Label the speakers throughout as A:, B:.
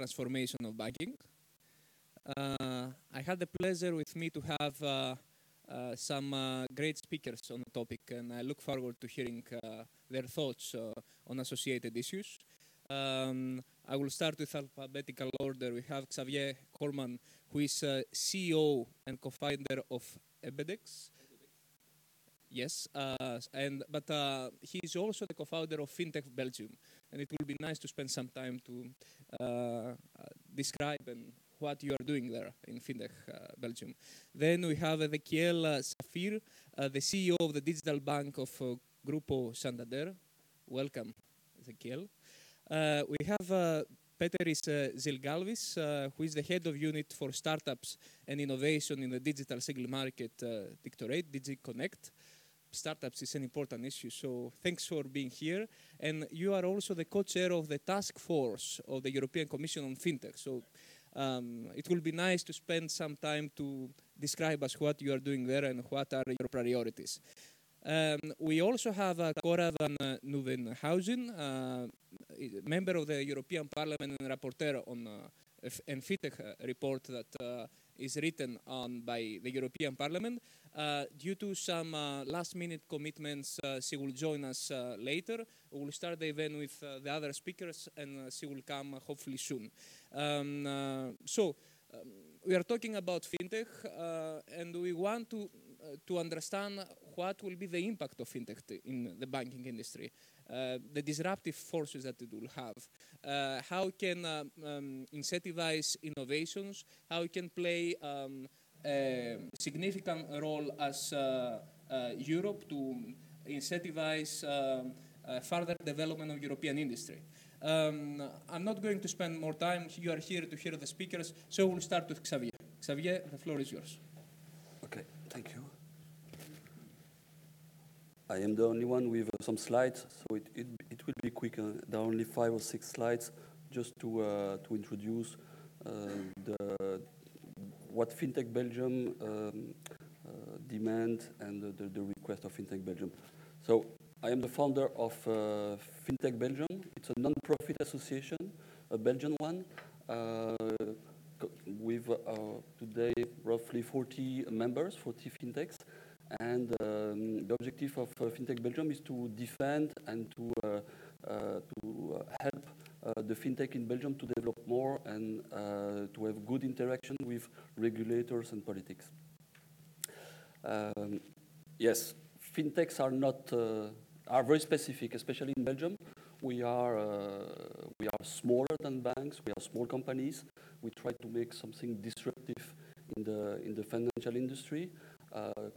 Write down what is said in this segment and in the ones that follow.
A: transformation of banking. Uh, I had the pleasure with me to have uh, uh, some uh, great speakers on the topic, and I look forward to hearing uh, their thoughts uh, on associated issues. Um, I will start with alphabetical order. We have Xavier Corman, who is CEO and co-founder of Edebex. Yes, uh, and but uh, he is also the co-founder of FinTech Belgium, and it will be nice to spend some time to uh, describe and what you are doing there in FinTech Belgium. Then we have Ezequiel Szafir, the CEO of the digital bank of Grupo Santander. Welcome, Ezequiel. we have Peteris uh, Zilgalvis, uh, who is the head of unit for startups and innovation in the digital single market uh, Dictorate, DG Connect startups is an important issue. So thanks for being here. And you are also the co-chair of the task force of the European Commission on FinTech. So um, it will be nice to spend some time to describe us what you are doing there and what are your priorities. Um, we also have uh, Cora van uh, Nieuwenhuizen, uh, member of the European Parliament and rapporteur on uh, FinTech uh, report that uh, is written on by the European Parliament. Uh, due to some uh, last minute commitments, uh, she will join us uh, later. We will start the event with uh, the other speakers and she will come hopefully soon. Um, so, um, we are talking about fintech and we want to, to understand what will be the impact of fintech in the banking industry. Uh, the disruptive forces that it will have, uh, how it can um, um, incentivize innovations, how it can play um, a significant role as uh, Europe to incentivize um, further development of European industry. Um, I'm not going to spend more time. You are here to hear the speakers, so we'll start with Xavier. Xavier, the floor is yours.
B: Okay, thank you. I am the only one with uh, some slides, so it, it, it, will be quick. Uh, there are only five or six slides just to, uh, to introduce uh, the, what FinTech Belgium um, uh, demand and the, the, request of FinTech Belgium. So I am the founder of uh, FinTech Belgium. It's a non-profit association, a Belgian one, with today roughly 40 members, 40 FinTechs. And um, the objective of uh, FinTech Belgium is to defend and to, uh, uh, to help the FinTech in Belgium to develop more and to have good interaction with regulators and politics. Um, yes, FinTechs are not are very specific, especially in Belgium. We are uh, we are smaller than banks. We are small companies. We try to make something disruptive in the in the financial industry. Uh,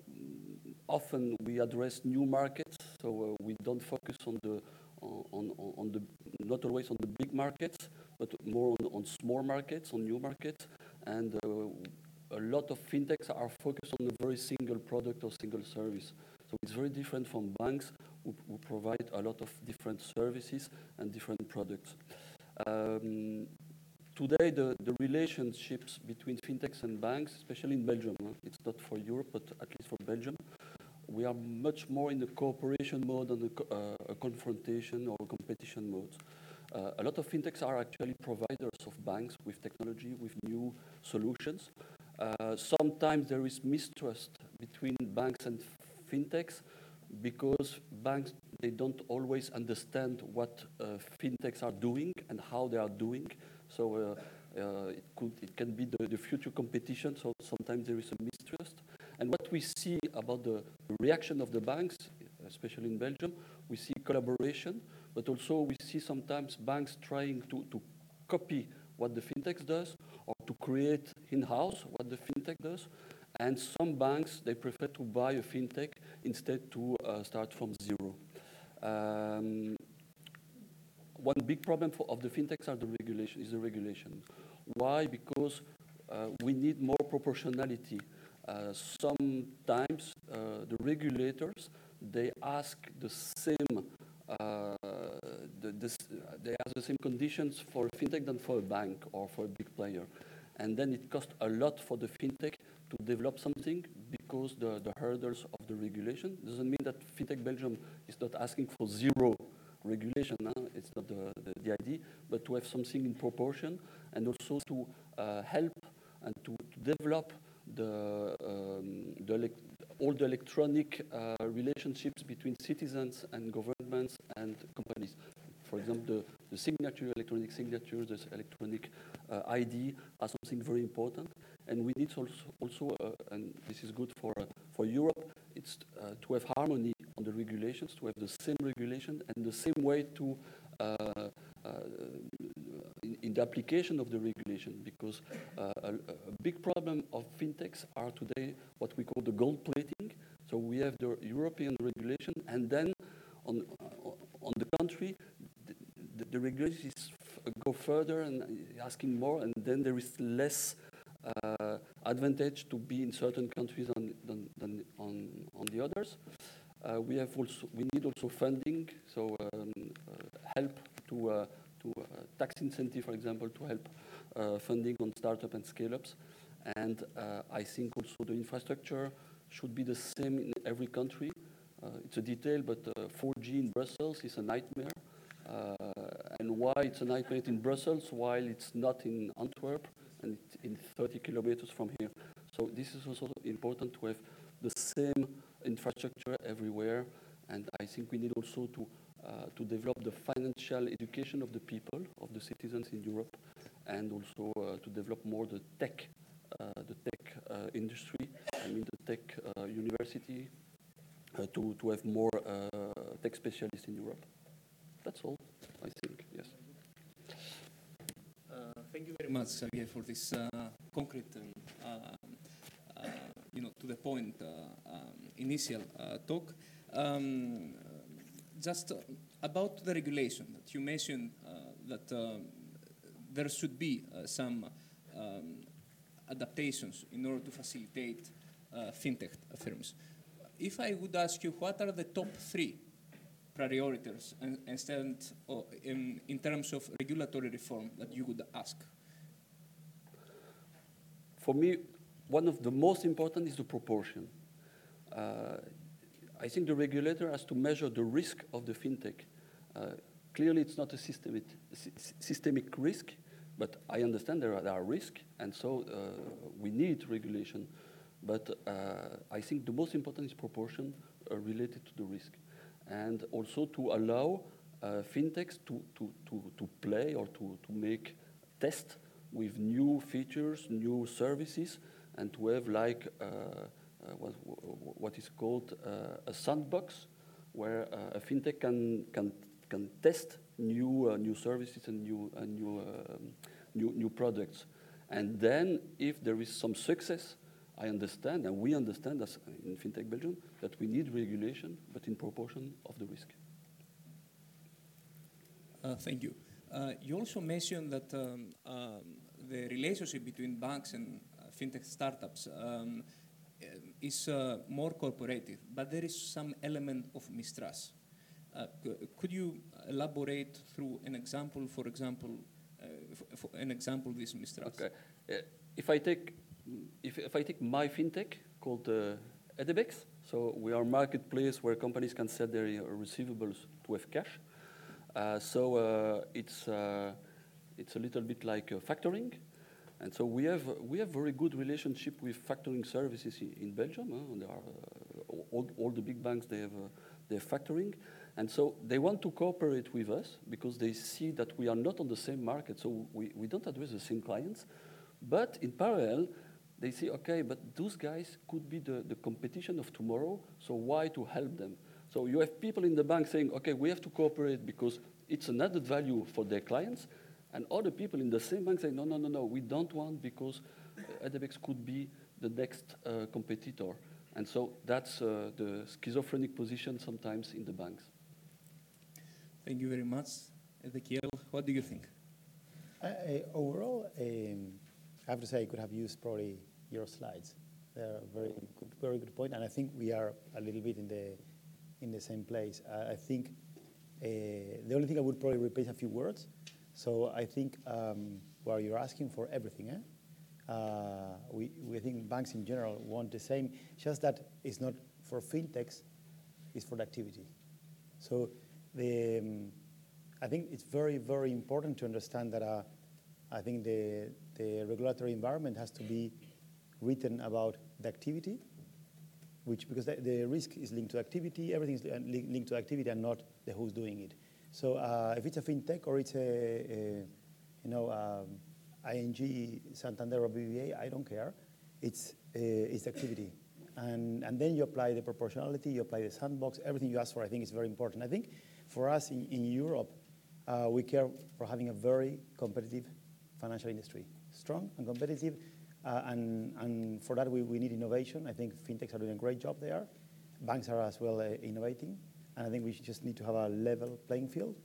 B: often we address new markets, so uh, we don't focus on the on, on, on, the not always on the big markets, but more on, on small markets, on new markets, and uh, a lot of fintechs are focused on a very single product or single service. So it's very different from banks who, who provide a lot of different services and different products. Um, today, the, the relationships between fintechs and banks, especially in Belgium, huh? it's not for Europe, but at least for Belgium, we are much more in the cooperation mode than a, uh, a confrontation or competition mode. Uh, a lot of fintechs are actually providers of banks with technology, with new solutions. Uh, sometimes there is mistrust between banks and fintechs because banks they don't always understand what uh, fintechs are doing and how they are doing. So uh, uh, it could it can be the, the future competition. So sometimes there is a mistrust. And what we see about the reaction of the banks, especially in Belgium, we see collaboration, but also we see sometimes banks trying to, to copy what the fintech does or to create in-house what the fintech does. And some banks, they prefer to buy a fintech instead to uh, start from zero. Um, one big problem for, of the fintechs are the regulation, is the regulation. Why? Because uh, we need more proportionality. Uh, sometimes uh, the regulators they ask the same uh, the, this, they ask the same conditions for a fintech than for a bank or for a big player, and then it costs a lot for the fintech to develop something because the, the hurdles of the regulation doesn't mean that fintech Belgium is not asking for zero regulation. Huh? It's not the, the, the, idea, but to have something in proportion and also to uh, help and to, to develop the, um, the all the electronic uh, relationships between citizens and governments and companies. For example, the, the signature, electronic signature, the electronic uh, ID are something very important. And we need also, also and this is good for, for Europe, it's to have harmony on the regulations, to have the same regulation and the same way to uh, uh, in, in, the application of the regulation because uh, a, a, big problem of fintechs are today what we call the gold plating. So we have the European regulation and then on, on the country, the, the, the regulations go further and asking more and then there is less uh, advantage to be in certain countries than, than, than on, on the others. Uh, we have also we need also funding, so um, uh, help to uh, to uh, tax incentive, for example, to help uh, funding on startup and scale-ups. And I think also the infrastructure should be the same in every country. it's a detail, but 4G in Brussels is a nightmare. and why it's a nightmare in Brussels while it's not in Antwerp and in 30 kilometers from here. So this is also important to have the same infrastructure everywhere. And I think we need also to, uh, to develop the financial education of the people, of the citizens in Europe, and also uh, to develop more the tech, uh, the tech uh, industry, I mean the tech uh, university, uh, to, to have more tech specialists in Europe. That's all, I think, yes.
A: thank you very much, Xavier, for this concrete and you know, to the point um, initial uh, talk. Um, just about the regulation that you mentioned uh, that uh, there should be some um, adaptations in order to facilitate fintech firms. If I would ask you, what are the top three priorities instead in, in terms of regulatory reform that you would ask?
B: For me, one of the most important is the proportion. Uh, I think the regulator has to measure the risk of the fintech. Uh, clearly, it's not a systemic, systemic risk, but I understand there are, there are risks, and so uh, we need regulation. But I think the most important is proportion related to the risk, and also to allow fintechs to, to, to, to play or to, to make tests with new features, new services, and to have like uh, what, what is called uh, a sandbox, where a fintech can, can, can test new, new services and new, new, um, new, new products. And then if there is some success, I understand, and we understand as in FinTech Belgium, that we need regulation, but in proportion of the risk.
A: Uh, thank you. Uh, you also mentioned that um, um, the relationship between banks and fintech startups um, is uh, more corporative, but there is some element of mistrust. Uh, could you elaborate through an example, for example, uh, for an example this mistrust?
B: Okay. Uh, if I take if, if I take my fintech called uh, Edebex, so we are a marketplace where companies can sell their receivables to have cash. Uh, so uh, it's it's a little bit like factoring, and so we have, we have very good relationship with factoring services in Belgium. Huh? There are, uh, all, all, the big banks, they have, uh, they have factoring. And so they want to cooperate with us because they see that we are not on the same market. So we, we don't address the same clients. But in parallel, they say, okay, but those guys could be the, the competition of tomorrow, so why to help them? So you have people in the bank saying, okay, we have to cooperate because it's an added value for their clients, and other people in the same bank say, no, no, no, no, we don't want because uh, Edebex could be the next uh, competitor. And so that's uh, the schizophrenic position sometimes in the banks.
A: Thank you very much. Ezequiel, what do you think?
C: overall, um, I have to say I could have used probably your slides. They're a very good, very good point, and I think we are a little bit in the in the same place. I think uh, the only thing I would probably repeat a few words so I think um, well, you're asking for everything. Eh? Uh, we, we think banks in general want the same, just that it's not for fintechs, it's for the activity. So the, um, I think it's very, very important to understand that uh, I think the, the regulatory environment has to be written about the activity, which because the, the risk is linked to activity, everything is linked to activity and not the who's doing it. So uh, if it's a fintech or it's a, a you know, um, ING, Santander, or BBVA, I don't care. It's, uh, it's activity. And, and then you apply the proportionality, you apply the sandbox, everything you ask for, I think is very important. I think for us in, in Europe, uh, we care for having a very competitive financial industry, strong and competitive. Uh, and, and for that, we, we need innovation. I think fintechs are doing a great job there. Banks are as well uh, innovating. And I think we just need to have a level playing field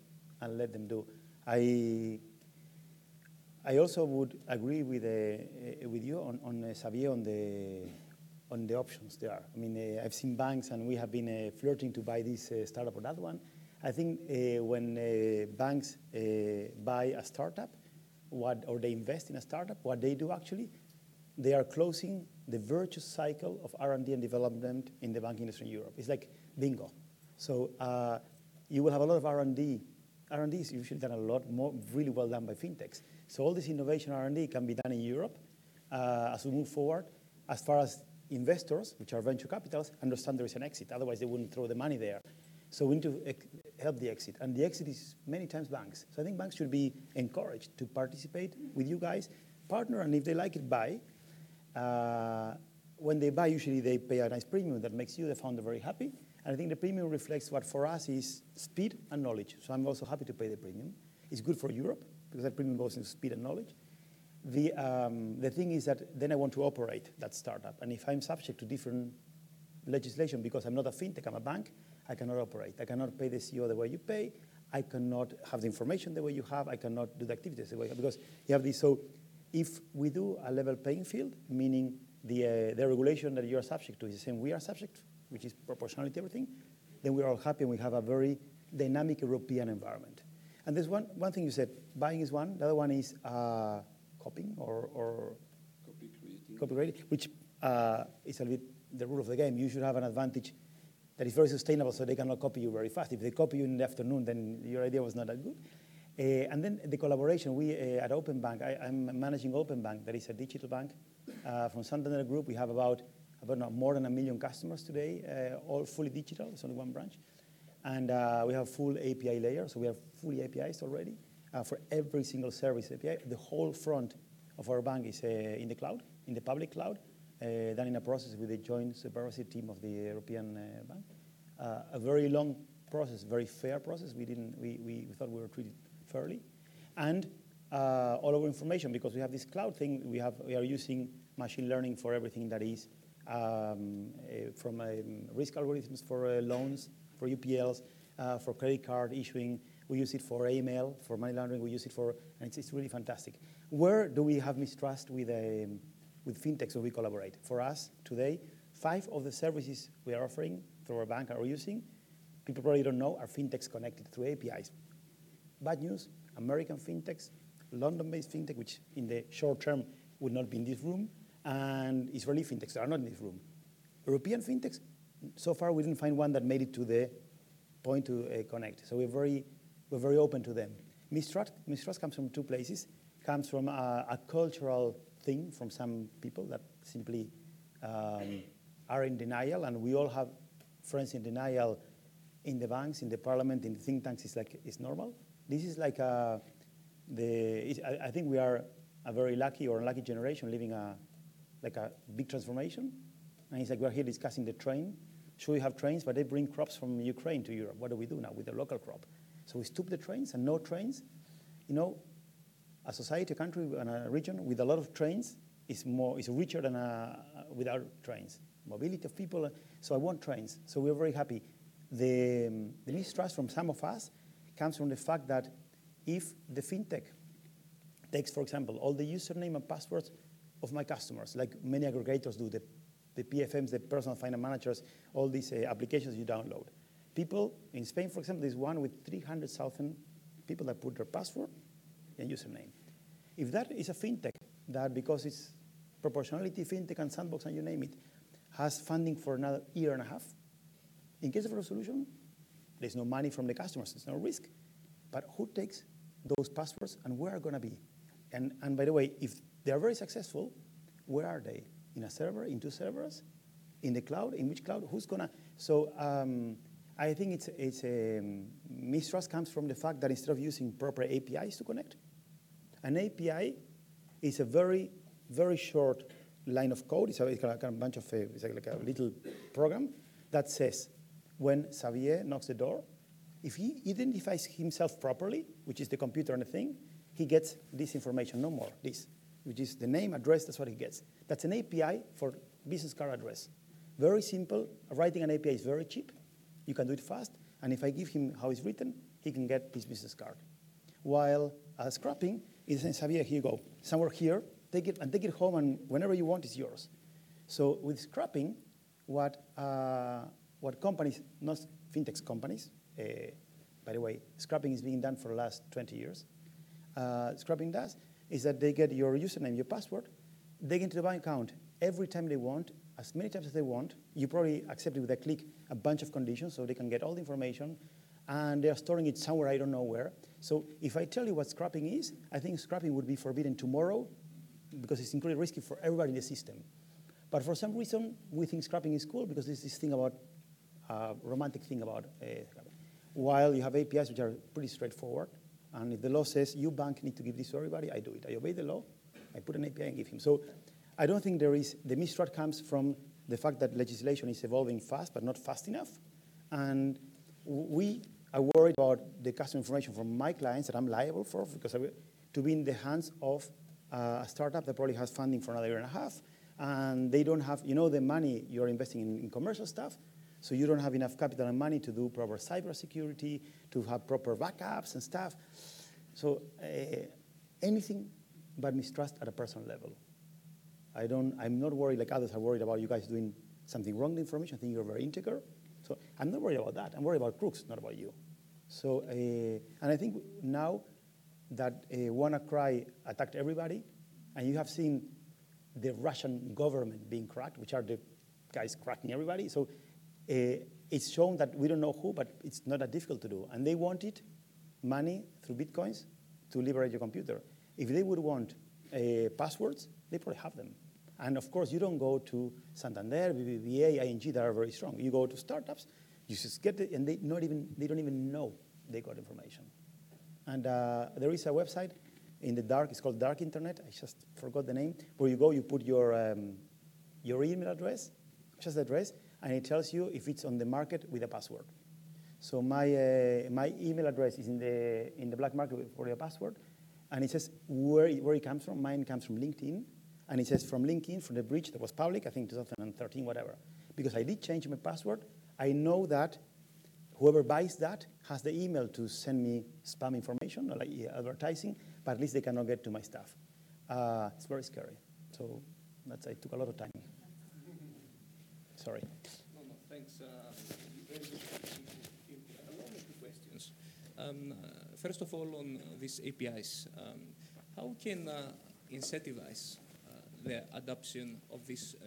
C: and let them do. I, I also would agree with, uh, uh with you on, on uh, Xavier on the, on the options there. I mean, uh, I've seen banks and we have been uh, flirting to buy this uh, startup or that one. I think when banks buy a startup, what, or they invest in a startup, what they do actually, they are closing the virtuous cycle of R&D and development in the banking industry in Europe. It's like bingo. So uh, you will have a lot of R&D. R&D is usually done a lot more, really well done by fintechs. So all this innovation R&D can be done in Europe uh, as we move forward. As far as investors, which are venture capitals, understand there is an exit. Otherwise, they wouldn't throw the money there. So we need to help the exit. And the exit is many times banks. So I think banks should be encouraged to participate with you guys, partner, and if they like it, buy. Uh, when they buy, usually they pay a nice premium that makes you, the founder, very happy. And I think the premium reflects what for us is speed and knowledge. So I'm also happy to pay the premium. It's good for Europe because that premium goes into speed and knowledge. The, um, the thing is that then I want to operate that startup. And if I'm subject to different legislation because I'm not a fintech, I'm a bank, I cannot operate. I cannot pay the CEO the way you pay. I cannot have the information the way you have. I cannot do the activities the way because you have this. So if we do a level playing field, meaning the, uh, the regulation that you are subject to is the same we are subject, which is proportionality, everything, then we are all happy and we have a very dynamic European environment. And there's one, one thing you said, buying is one, the other one is uh, copying or, or
B: copy creating,
C: copy creating which uh, is a bit the rule of the game. You should have an advantage that is very sustainable so they cannot copy you very fast. If they copy you in the afternoon, then your idea was not that good. Uh, and then the collaboration, we uh, at Openbank, I, am managing Openbank, that is a digital bank uh, from Santander Group. We have about, about more than a million customers today, uh, all fully digital, it's only one branch. And uh, we have full API layer, so we have fully APIs already uh, for every single service API. The whole front of our bank is in the cloud, in the public cloud done in a process with the joint supervisory team of the European Bank. A very long process, very fair process. We, didn't, we thought we were treated fairly. And all our information, because we have this cloud thing, we, have, we are using machine learning for everything that is um, uh, from um, risk algorithms for uh, loans, for UPLs, uh, for credit card issuing. We use it for AML, for money laundering. We use it for, and it's, it's really fantastic. Where do we have mistrust with um, with fintechs where we collaborate. For us today, five of the services we are offering through our bank are using, people probably don't know, are fintechs connected through APIs. Bad news, American fintechs, London-based fintech, which in the short term would not be in this room, and Israeli fintechs are not in this room. European fintechs, so far we didn't find one that made it to the point to uh, connect. So we're very, we're very open to them. Mistrust, mistrust comes from two places. Comes from a, a cultural thing from some people that simply um, are in denial, and we all have friends in denial in the banks, in the parliament, in the think tanks. It's like it's normal. This is like a, the. I, I, think we are a very lucky or unlucky generation living a like a big transformation, and he's like we're here discussing the train. Sure, we have trains, but they bring crops from Ukraine to Europe. What do we do now with the local crop? So we stop the trains and no trains. You know, a society, a country, and a region with a lot of trains is more is richer than a, without trains. Mobility of people. So I want trains. So we're very happy. The, the mistrust from some of us comes from the fact that if the fintech takes, for example, all the username and passwords of my customers, like many aggregators do, the, the PFMs, the personal finance managers, all these uh, applications you download. People in Spain, for example, there's one with 300,000 people that put their password and username. If that is a fintech that, because it's proportionality, fintech, and sandbox, and you name it, has funding for another year and a half, in case of a resolution, There's no money from the customers. There's no risk. But who takes those passwords and where are going to be? And, and by the way, if they are very successful, where are they? In a server, in two servers, in the cloud, in which cloud? Who's to? So um, I think it's, it's a, um, mistrust comes from the fact that instead of using proper APIs to connect, an API is a very, very short line of code. It's a, it's like a bunch of, uh, it's like a little program that says, when Xavier knocks the door, if he identifies himself properly, which is the computer and the thing, he gets this information, no more, this, which is the name, address, that's what he gets. That's an API for business card address. Very simple. Writing an API is very cheap. You can do it fast. And if I give him how it's written, he can get his business card. While uh, scrapping is Xavier, here you go. Somewhere here, take it and take it home, and whenever you want, it's yours. So with scrapping, what, uh, what companies, not fintech companies, uh, by the way, scrapping is being done for the last 20 years. Uh, scrapping does is that they get your username, your password, they get into the bank account every time they want, as many times as they want. You probably accept it with a click a bunch of conditions so they can get all the information, and they're storing it somewhere I don't know where. So if I tell you what scrapping is, I think scrapping would be forbidden tomorrow because it's incredibly risky for everybody in the system. But for some reason, we think scrapping is cool because there's this thing about, uh, romantic thing about uh. While you have APIs which are pretty straightforward, and if the law says you bank need to give this to everybody, I do it. I obey the law, I put an API and give him. So I don't think there is, the mistrust comes from the fact that legislation is evolving fast, but not fast enough. And we are worried about the customer information from my clients that I'm liable for because I, to be in the hands of a startup that probably has funding for another year and a half, and they don't have, you know, the money you're investing in, in commercial stuff, so you don't have enough capital and money to do proper cybersecurity, to have proper backups and stuff. So uh, anything but mistrust at a personal level. I don't, I'm not worried like others are worried about you guys doing something wrong with information. I think you're very integral. So I'm not worried about that. I'm worried about crooks, not about you. So, uh, and I think now that uh, WannaCry attacked everybody, and you have seen the Russian government being cracked, which are the guys cracking everybody. So it's shown that we don't know who, but it's not that difficult to do. And they wanted money through bitcoins to liberate your computer. If they would want uh, passwords, they probably have them. And of course, you don't go to Santander, BBVA, ING that are very strong. You go to startups, you just get it, and they, not even, they don't even know they got information. And uh, there is a website in the dark, it's called Dark Internet, I just forgot the name, where you go, you put your, um, your email address, just the address, and it tells you if it's on the market with a password. So my, uh, my email address is in the, in the black market for a password, and it says where, where it comes from. Mine comes from LinkedIn, and it says from LinkedIn, from the breach that was public, I think 2013, whatever. Because I did change my password, I know that whoever buys that has the email to send me spam information, or like advertising, but at least they cannot get to my stuff. Uh, it's very scary. So that's, it took a lot of time. Sorry.
A: No, no, thanks. Uh, very good Allow questions. Um, uh, first of all, on these APIs, um, how can uh, incentivize the adoption of this uh,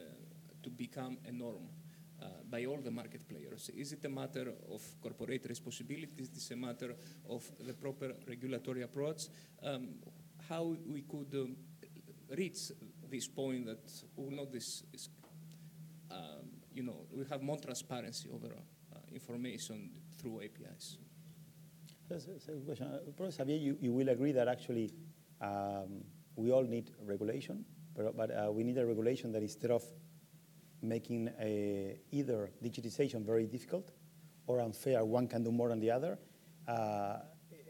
A: to become a norm uh, by all the market players? Is it a matter of corporate responsibility? Is this a matter of the proper regulatory approach? Um, how we could um, reach this point that we not this is, um, you know, we have more transparency over uh, information through APIs?
C: That's, a question. Professor Xavier, you, you will agree that actually um, we all need regulation but, but uh, we need a regulation that instead of making a, either digitization very difficult or unfair, one can do more than the other, uh,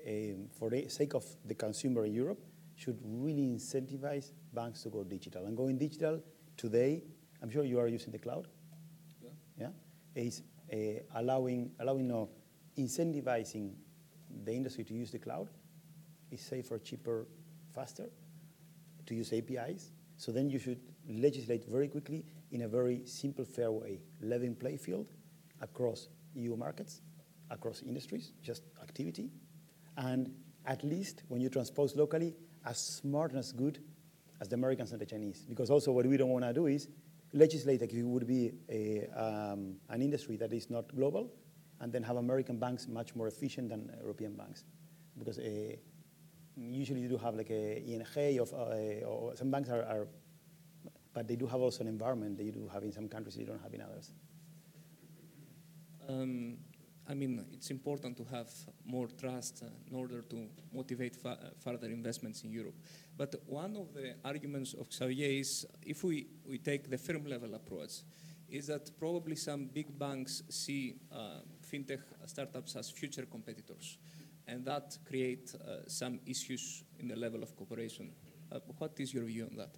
C: a, for the sake of the consumer in Europe, should really incentivize banks to go digital. And going digital today, I'm sure you are using the cloud. Is uh, allowing, allowing no, incentivizing the industry to use the cloud. Is safer, cheaper, faster, to use APIs, so then you should legislate very quickly in a very simple, fair way, level play field across EU markets, across industries, just activity, and at least when you transpose locally, as smart and as good as the Americans and the Chinese. Because also what we don't want to do is legislate it would be a, um, an industry that is not global, and then have American banks much more efficient than European banks. Because uh, usually you do have like a ING of, uh, or some banks are, are, but they do have also an environment that you do have in some countries you don't have in others.
A: Um, I mean, it's important to have more trust uh, in order to motivate uh, further investments in Europe. But one of the arguments of Xavier is if we, we take the firm level approach, is that probably some big banks see uh, fintech startups as future competitors, and that create uh, some issues in the level of cooperation. Uh, what is your view on that?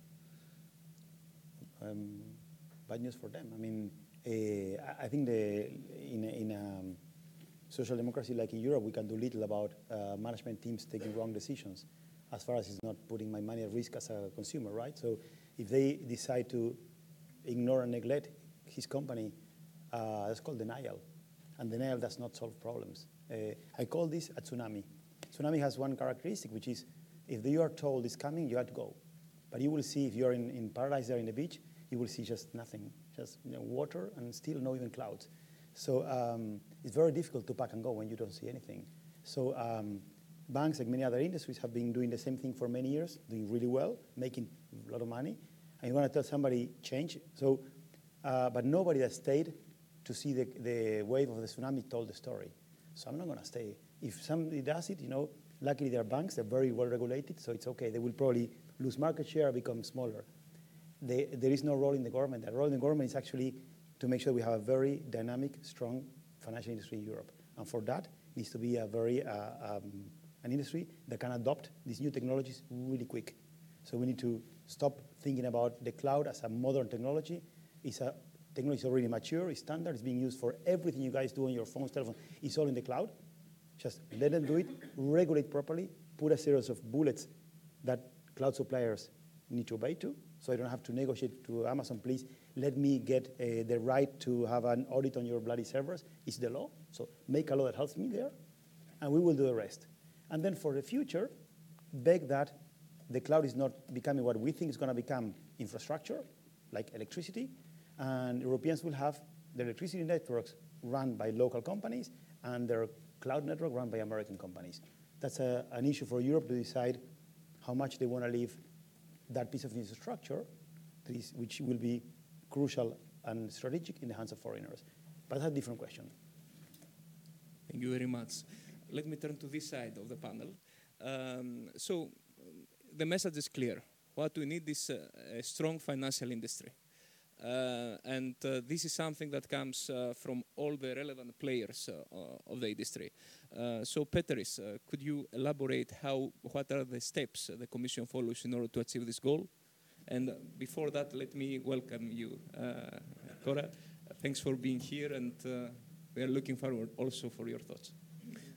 C: Um, bad news for them. I mean, uh, I think the, in, a, in a um, social democracy like in Europe, we can do little about uh, management teams taking wrong decisions as far as it's not putting my money at risk as a consumer, right? So if they decide to ignore and neglect his company, uh, that's called denial. And denial does not solve problems. Uh, I call this a tsunami. Tsunami has one characteristic, which is if you are told it's coming, you have to go. But you will see if you're in, in paradise there in the beach, you will see just nothing, just you know, water and still no even clouds. So um, it's very difficult to pack and go when you don't see anything. So um, banks, like many other industries, have been doing the same thing for many years, doing really well, making a lot of money. And you want to tell somebody change. So uh, but nobody that stayed to see the, the wave of the tsunami told the story. So I'm not going to stay. If somebody does it, you know, luckily they're banks, they're very well regulated, so it's okay. They will probably lose market share, become smaller. They, there is no role in the government. The role in the government is actually to make sure we have a very dynamic, strong financial industry in Europe. And for that, needs to be a very uh, um, an industry that can adopt these new technologies really quick. So we need to stop thinking about the cloud as a modern technology it's a technology is already mature, it's standard, it's being used for everything you guys do on your phones, telephone. It's all in the cloud. Just let them do it, regulate properly, put a series of bullets that cloud suppliers need to obey to. So I don't have to negotiate to Amazon, please let me get uh, the right to have an audit on your bloody servers. It's the law. So make a law that helps me there, and we will do the rest. And then for the future, beg that the cloud is not becoming what we think is going to become infrastructure, like electricity, and Europeans will have their electricity networks run by local companies and their cloud network run by American companies. That's a, an issue for Europe to decide how much they want to leave that piece of infrastructure, which will be crucial and strategic in the hands of foreigners. But that's a different question.
A: Thank you very much. Let me turn to this side of the panel. Um, so the message is clear. What we need is a, a strong financial industry. Uh, and uh, this is something that comes uh, from all the relevant players of the industry. so, Peteris, could you elaborate how, what are the steps the Commission follows in order to achieve this goal? And before that, let me welcome you, Cora. Thanks for being here, and we are looking forward also for your thoughts.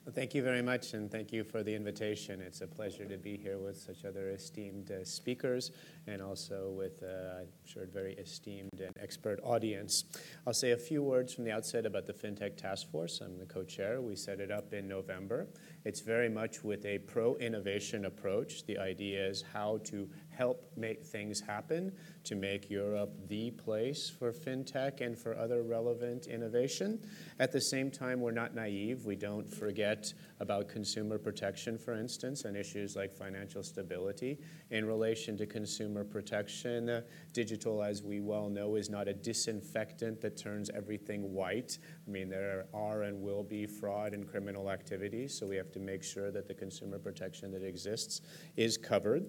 D: Well, thank you very much, and thank you for the invitation. It's a pleasure to be here with such other esteemed uh, speakers and also with, uh, I'm sure, a very esteemed and expert audience. I'll say a few words from the outset about the FinTech Task Force. I'm the co chair. We set it up in November. It's very much with a pro innovation approach. The idea is how to help make things happen to make Europe the place for fintech and for other relevant innovation. At the same time, we're not naive. We don't forget about consumer protection, for instance, and issues like financial stability. In relation to consumer protection, uh, digital, as we well know, is not a disinfectant that turns everything white. I mean, there are and will be fraud and criminal activities, so we have to make sure that the consumer protection that exists is covered.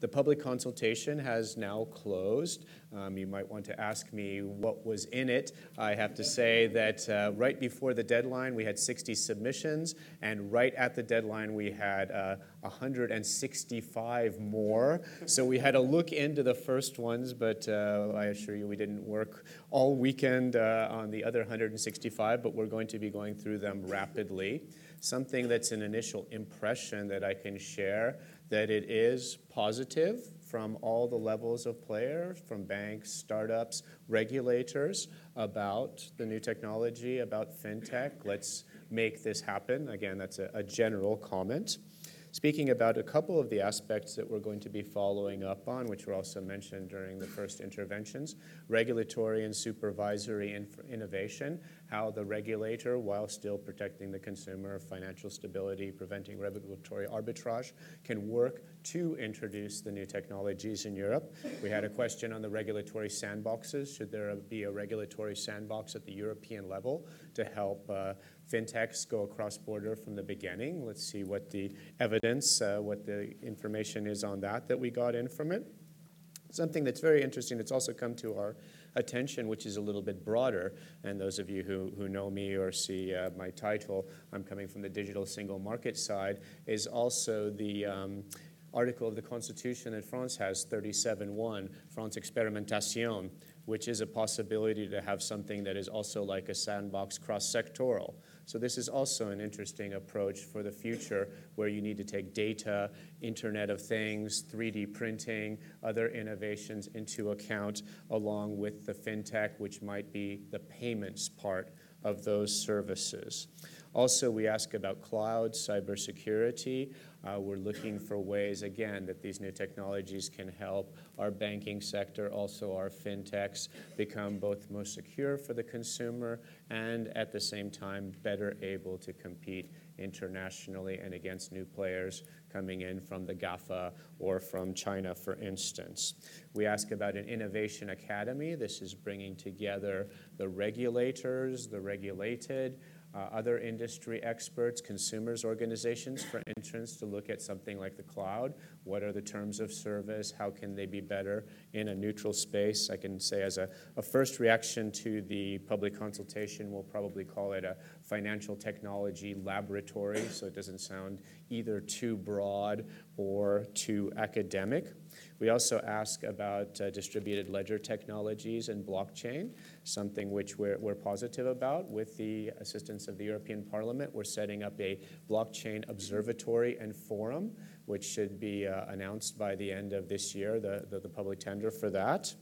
D: The public consultation has now closed. Um, you might want to ask me what was in it. I have to say that uh, right before the deadline, we had 60 submissions, and right at the deadline, we had uh, 165 more. So we had to look into the first ones, but uh, I assure you we didn't work all weekend uh, on the other 165, but we're going to be going through them rapidly. Something that's an initial impression that I can share that it is positive from all the levels of players, from banks, startups, regulators, about the new technology, about fintech. Let's make this happen. Again, that's a, a general comment. Speaking about a couple of the aspects that we're going to be following up on, which were also mentioned during the first interventions regulatory and supervisory inf- innovation, how the regulator, while still protecting the consumer, financial stability, preventing regulatory arbitrage, can work to introduce the new technologies in Europe. We had a question on the regulatory sandboxes. Should there be a regulatory sandbox at the European level to help uh, fintechs go across border from the beginning? Let's see what the evidence, uh, what the information is on that that we got in from it. Something that's very interesting that's also come to our attention, which is a little bit broader. And those of you who, who know me or see uh, my title, I'm coming from the digital single market side, is also the um, article of the Constitution that France has, 37.1, France Experimentation, which is a possibility to have something that is also like a sandbox cross sectoral. So, this is also an interesting approach for the future where you need to take data, Internet of Things, 3D printing, other innovations into account, along with the fintech, which might be the payments part of those services. Also, we ask about cloud, cybersecurity. Uh, we're looking for ways, again, that these new technologies can help our banking sector, also our fintechs, become both most secure for the consumer and at the same time better able to compete internationally and against new players coming in from the GAFA or from China, for instance. We ask about an innovation academy. This is bringing together the regulators, the regulated, uh, other industry experts, consumers organizations for entrance to look at something like the cloud. What are the terms of service? How can they be better in a neutral space? I can say, as a, a first reaction to the public consultation, we'll probably call it a financial technology laboratory, so it doesn't sound either too broad or too academic. We also ask about uh, distributed ledger technologies and blockchain, something which we're, we're positive about. With the assistance of the European Parliament, we're setting up a blockchain observatory and forum, which should be uh, announced by the end of this year, the, the, the public tender for that.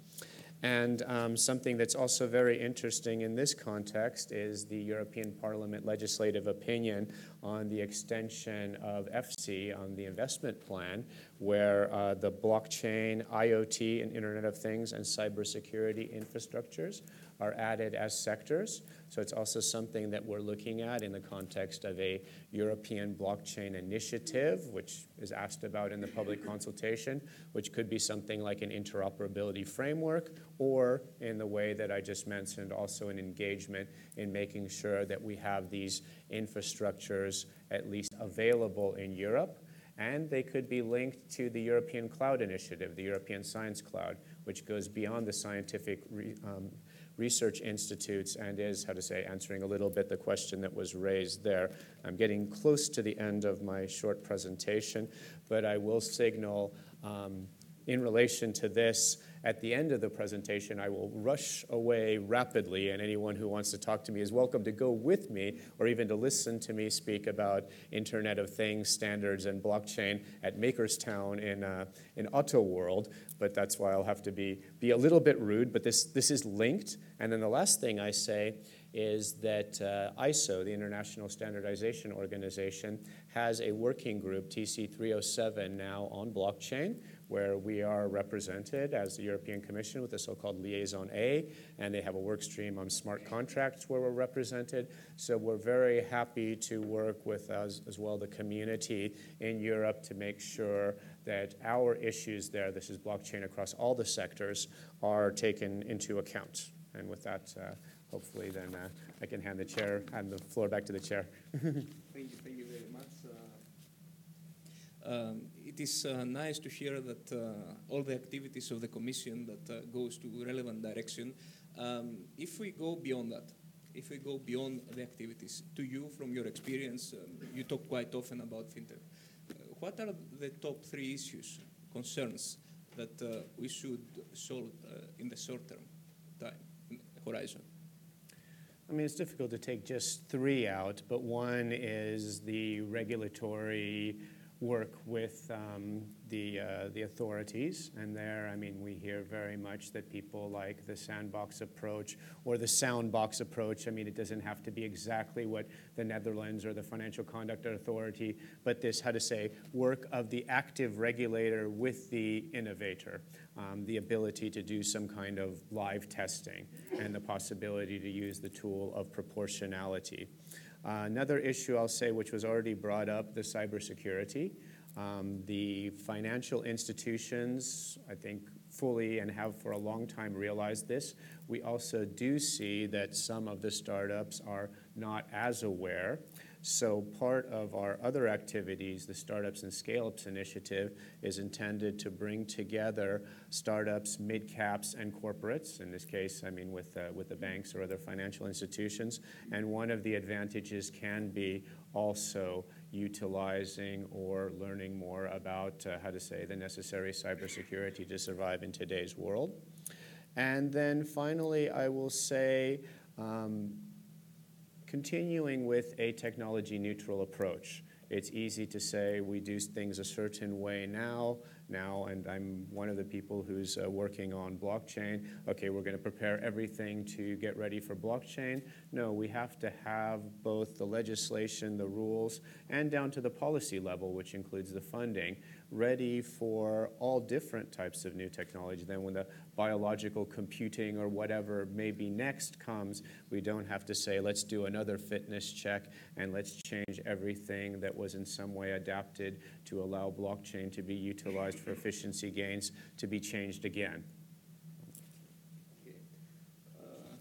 D: And um, something that's also very interesting in this context is the European Parliament legislative opinion on the extension of EFSI on the investment plan, where uh, the blockchain, IoT, and Internet of Things and cybersecurity infrastructures are added as sectors. So it's also something that we're looking at in the context of a European blockchain initiative, which is asked about in the public consultation, which could be something like an interoperability framework, or in the way that I just mentioned, also an engagement in making sure that we have these infrastructures at least available in Europe. And they could be linked to the European Cloud Initiative, the European Science Cloud, which goes beyond the scientific re, um, research institutes and is, how to say, answering a little bit the question that was raised there. I'm getting close to the end of my short presentation, but I will signal um, in relation to this at the end of the presentation, I will rush away rapidly, and anyone who wants to talk to me is welcome to go with me or even to listen to me speak about Internet of Things standards and blockchain at Makerstown in, uh, in Autoworld. But that's why I'll have to be, be a little bit rude. But this, this is linked. And then the last thing I say is that uh, ISO, the International Standardization Organization, has a working group, TC 307, now on blockchain where we are represented as the European Commission with the so called Liaison A, and they have a work stream on smart contracts where we're represented. So we're very happy to work with us as well, the community in Europe, to make sure that our issues there, this is blockchain across all the sectors, are taken into account. And with that, uh, hopefully, then uh, I can hand the chair, hand the floor back to the chair.
A: thank you, thank you very much. Uh, um, it is uh, nice to hear that uh, all the activities of the Commission that uh, goes to relevant direction. Um, if we go beyond that, if we go beyond the activities, to you, from your experience, um, you talk quite often about fintech. What are the top three issues, concerns that we should solve in the short term time horizon?
D: I mean, it's difficult to take just three out, but one is the regulatory work with um, the, uh, the authorities. And there, I mean, we hear very much that people like the sandbox approach or the soundbox approach. I mean, it doesn't have to be exactly what the Netherlands or the Financial Conduct Authority, but this, how to say, work of the active regulator with the innovator, um, the ability to do some kind of live testing, and the possibility to use the tool of proportionality. Another issue I'll say, which was already brought up, the cybersecurity. Um, the financial institutions, I think, fully and have for a long time realized this. We also do see that some of the startups are not as aware. So, part of our other activities, the Startups and Scale Ups Initiative, is intended to bring together startups, mid caps, and corporates. In this case, I mean, with, uh, with the banks or other financial institutions. And one of the advantages can be also utilizing or learning more about uh, how to say the necessary cybersecurity to survive in today's world. And then finally, I will say, um, continuing with a technology neutral approach. It's easy to say we do things a certain way now, now, and I'm one of the people who's uh, working on blockchain. Okay, we're going to prepare everything to get ready for blockchain. No, we have to have both the legislation, the rules, and down to the policy level, which includes the funding, ready for all different types of new technology. Then, when the biological computing or whatever may be next comes, we don't have to say, let's do another fitness check and let's change everything that was in some way adapted to allow blockchain to be utilized for efficiency gains to be changed again.
A: Uh,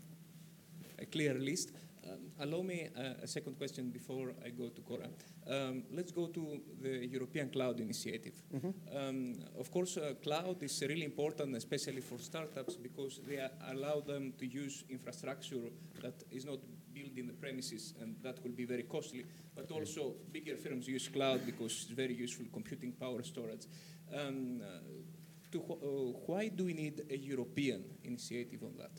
A: a clear list. Um, allow me uh, a second question before I go to Cora. Um, let's go to the European Cloud Initiative. Mm-hmm. Um, of course, uh, cloud is really important, especially for startups, because they allow them to use infrastructure that is not built in the premises, and that will be very costly. But also, bigger firms use cloud because it's very useful computing power storage. Um, uh, to, uh, why do we need a European initiative on that?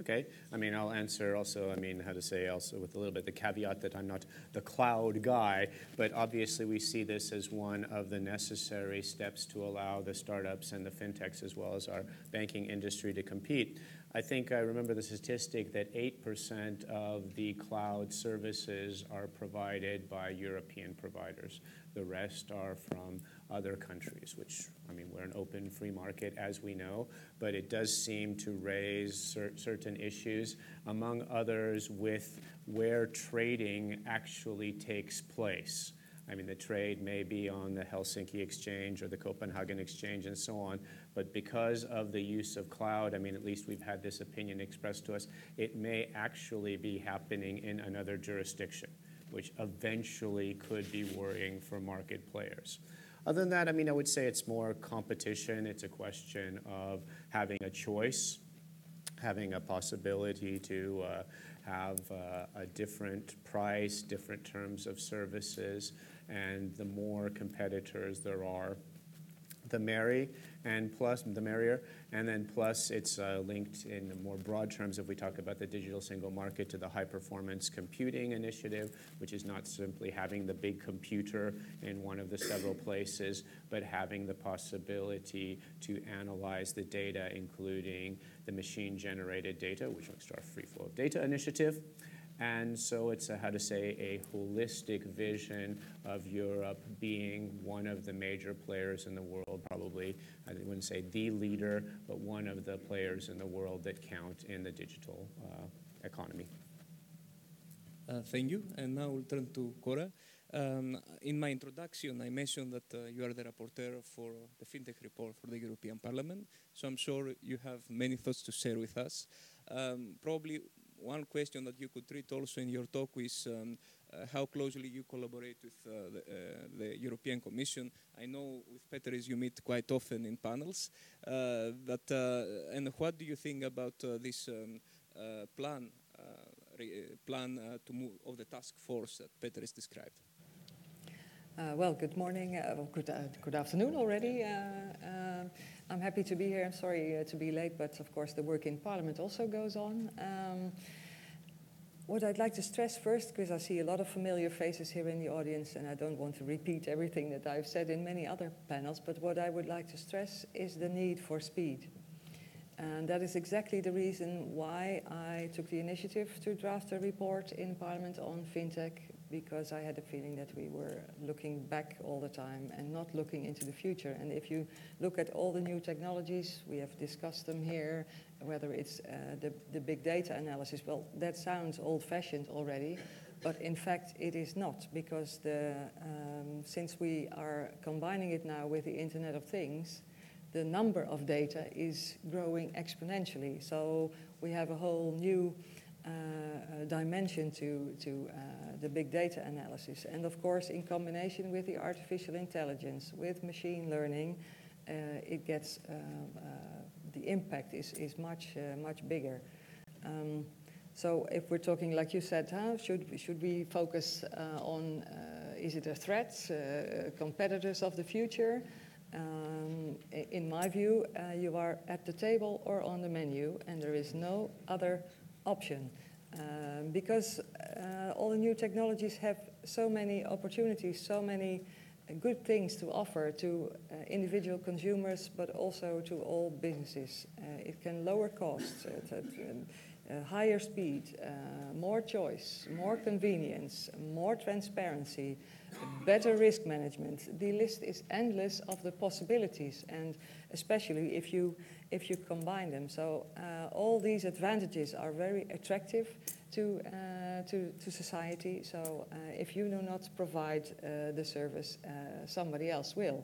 D: Okay. I mean, I'll answer also, I mean, how to say also with a little bit the caveat that I'm not the cloud guy, but obviously we see this as one of the necessary steps to allow the startups and the fintechs as well as our banking industry to compete. I think I remember the statistic that 8% of the cloud services are provided by European providers. The rest are from other countries, which, I mean, we're an open free market as we know, but it does seem to raise cer- certain issues, among others, with where trading actually takes place. I mean, the trade may be on the Helsinki Exchange or the Copenhagen Exchange and so on, but because of the use of cloud, I mean, at least we've had this opinion expressed to us, it may actually be happening in another jurisdiction, which eventually could be worrying for market players. Other than that, I mean, I would say it's more competition. It's a question of having a choice, having a possibility to uh, have uh, a different price, different terms of services, and the more competitors there are, the merry and plus the merrier. And then plus it's uh, linked in more broad terms if we talk about the digital single market to the high performance computing initiative, which is not simply having the big computer in one of the several places, but having the possibility to analyze the data, including the machine generated data, which looks to our free flow of data initiative. And so it's a, how to say a holistic vision of Europe being one of the major players in the world, probably, I wouldn't say the leader, but one of the players in the world that count in the digital uh, economy.
A: Uh, thank you. And now we'll turn to Cora. Um, in my introduction, I mentioned that uh, you are the rapporteur for the FinTech report for the European Parliament. So I'm sure you have many thoughts to share with us. Um, probably one question that you could treat also in your talk is um, uh, how closely you collaborate with uh, the, uh, the, European Commission. I know with Peteris you meet quite often in panels. but, and what do you think about this um, plan, plan to move of the task force that Peteris described?
E: Uh, well, good morning, uh, good, uh, good afternoon already. I'm happy to be here. I'm sorry to be late, but of course the work in Parliament also goes on. Um, what I'd like to stress first, because I see a lot of familiar faces here in the audience, and I don't want to repeat everything that I've said in many other panels, but what I would like to stress is the need for speed. And that is exactly the reason why I took the initiative to draft a report in Parliament on fintech, because I had a feeling that we were looking back all the time and not looking into the future. And if you look at all the new technologies, we have discussed them here, whether it's uh, the, the big data analysis, well, that sounds old fashioned already. But in fact, it is not, because the, um, since we are combining it now with the Internet of Things, the number of data is growing exponentially. So we have a whole new dimension to, to uh, the big data analysis. And of course, in combination with the artificial intelligence, with machine learning, uh, it gets, uh, uh, the impact is, is much, much bigger. Um, so if we're talking, like you said, huh, should, should we focus on, is it a threat, competitors of the future? Um, in my view, uh, you are at the table or on the menu, and there is no other option. Um, because uh, all the new technologies have so many opportunities, so many uh, good things to offer to uh, individual consumers, but also to all businesses. Uh, it can lower costs, uh, higher speed, more choice, more convenience, more transparency, better risk management. The list is endless of the possibilities, and especially if you if you combine them. So uh, all these advantages are very attractive to uh, to, to society. So uh, if you do not provide uh, the service, uh, somebody else will,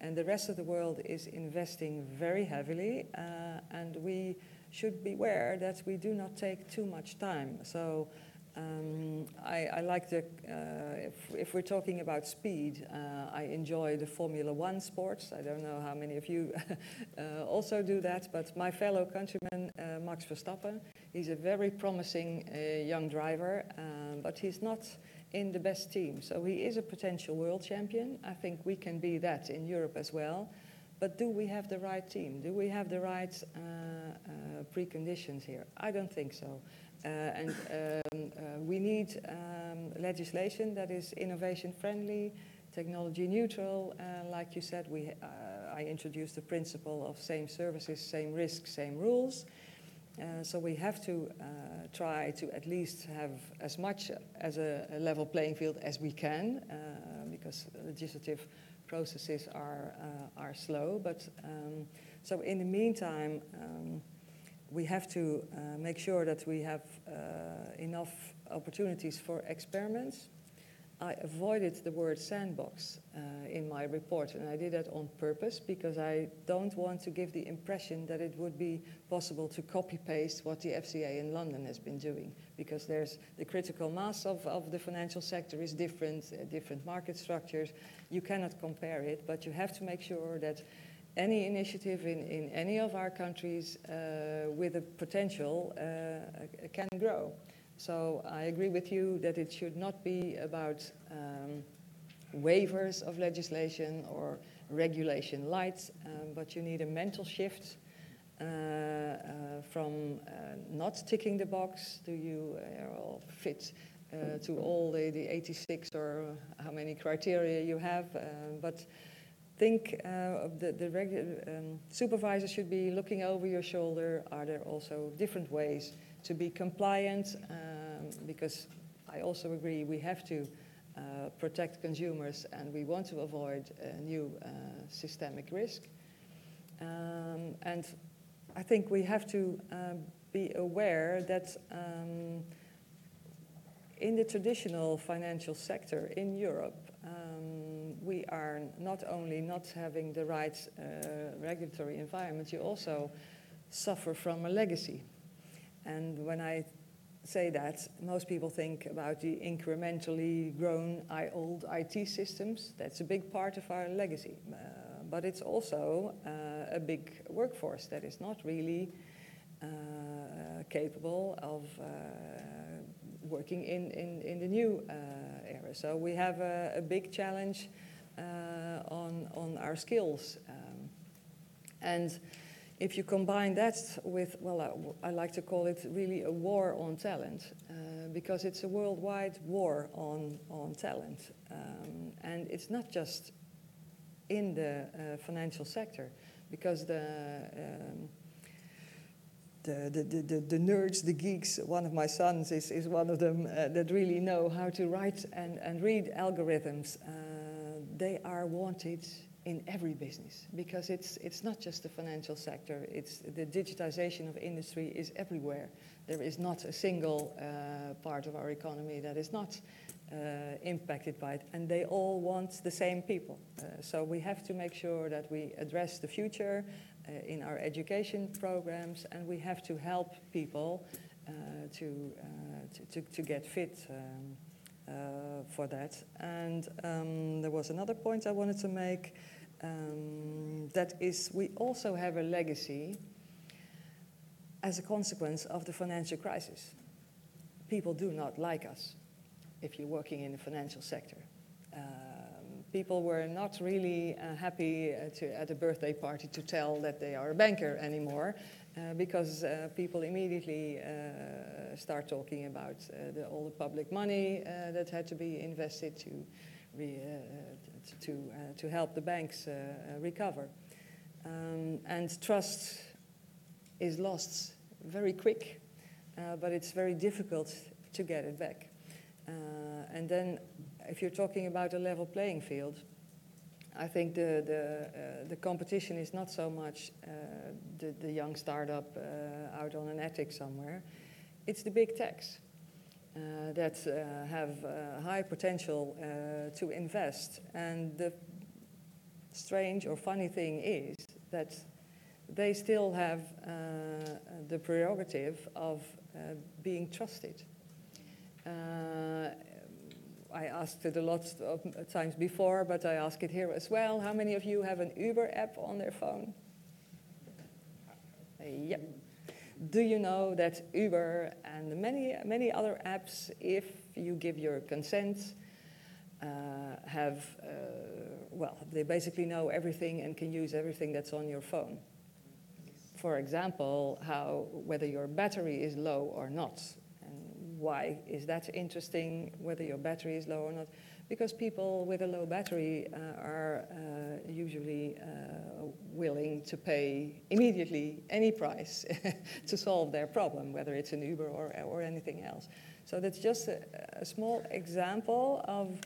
E: and the rest of the world is investing very heavily, uh, and we should beware that we do not take too much time. So. Um, I, I, like the, uh, if, if, we're talking about speed, uh, I enjoy the Formula One sports. I don't know how many of you uh, also do that, but my fellow countryman, uh, Max Verstappen, he's a very promising uh, young driver, um, but he's not in the best team. So he is a potential world champion. I think we can be that in Europe as well. But do we have the right team? Do we have the right uh, preconditions here? I don't think so. Uh, and um, uh, we need um, legislation that is innovation friendly, technology neutral. Uh, like you said, we, I introduced the principle of same services, same risks, same rules. Uh, so we have to uh, try to at least have as much as a, a level playing field as we can, uh, because legislative processes are are slow. But um, so in the meantime, um, we have to uh, make sure that we have uh, enough opportunities for experiments. I avoided the word sandbox uh, in my report, and I did that on purpose because I don't want to give the impression that it would be possible to copy paste what the FCA in London has been doing, because there's the critical mass of, of the financial sector is different, uh, different market structures. You cannot compare it, but you have to make sure that any initiative in, in any of our countries uh, with a potential uh, can grow. So I agree with you that it should not be about um, waivers of legislation or regulation light, um, but you need a mental shift uh, uh, from uh, not ticking the box. Do you uh, fit to all the, the 86 or how many criteria you have? but think uh, the, the um, supervisor should be looking over your shoulder. Are there also different ways to be compliant? Um, because I also agree we have to uh, protect consumers and we want to avoid new uh, systemic risk. Um, and I think we have to um, be aware that um, in the traditional financial sector in Europe, um, we are not only not having the right uh, regulatory environment, you also suffer from a legacy. And when I say that, most people think about the incrementally grown old IT systems. That's a big part of our legacy. Uh, but it's also uh, a big workforce that is not really uh, capable of working in, in, in the new era. So we have a, big challenge on, on our skills. Um, and if you combine that with, well, I, I, like to call it really a war on talent, uh, because it's a worldwide war on, on talent. Um, and it's not just in the uh, financial sector, because the, um, the, the, the, the, nerds, the geeks, one of my sons is, is one of them uh, that really know how to write and, and read algorithms. Uh, they are wanted in every business because it's, it's not just the financial sector, it's the digitization of industry is everywhere. There is not a single uh, part of our economy that is not uh, impacted by it, and they all want the same people. Uh, so we have to make sure that we address the future uh, in our education programs, and we have to help people uh, to, uh, to, to, to, get fit. Um, uh, for that. And um, there was another point I wanted to make. Um, that is, we also have a legacy as a consequence of the financial crisis. People do not like us if you're working in the financial sector. Um, people were not really uh, happy uh, to, at a birthday party to tell that they are a banker anymore uh, because uh, people immediately uh, start talking about uh, the, all the public money that had to be invested to re, to, uh, to help the banks uh, uh, recover. Um, and trust is lost very quick, but it's very difficult to get it back. and then if you're talking about a level playing field, I think the, the, uh, the competition is not so much uh, the, the young startup uh, out on an attic somewhere. It's the big techs. Uh, that uh, have uh, high potential to invest. And the strange or funny thing is that they still have the prerogative of being trusted. I asked it a lot of times before, but I ask it here as well. How many of you have an Uber app on their phone? Yep. Do you know that Uber and many, many other apps, if you give your consent, uh, have, uh, well, they basically know everything and can use everything that's on your phone. For example, how, whether your battery is low or not. Why is that interesting, whether your battery is low or not? because people with a low battery uh, are uh, usually uh, willing to pay immediately any price to solve their problem, whether it's an Uber or, or anything else. So that's just a, a small example of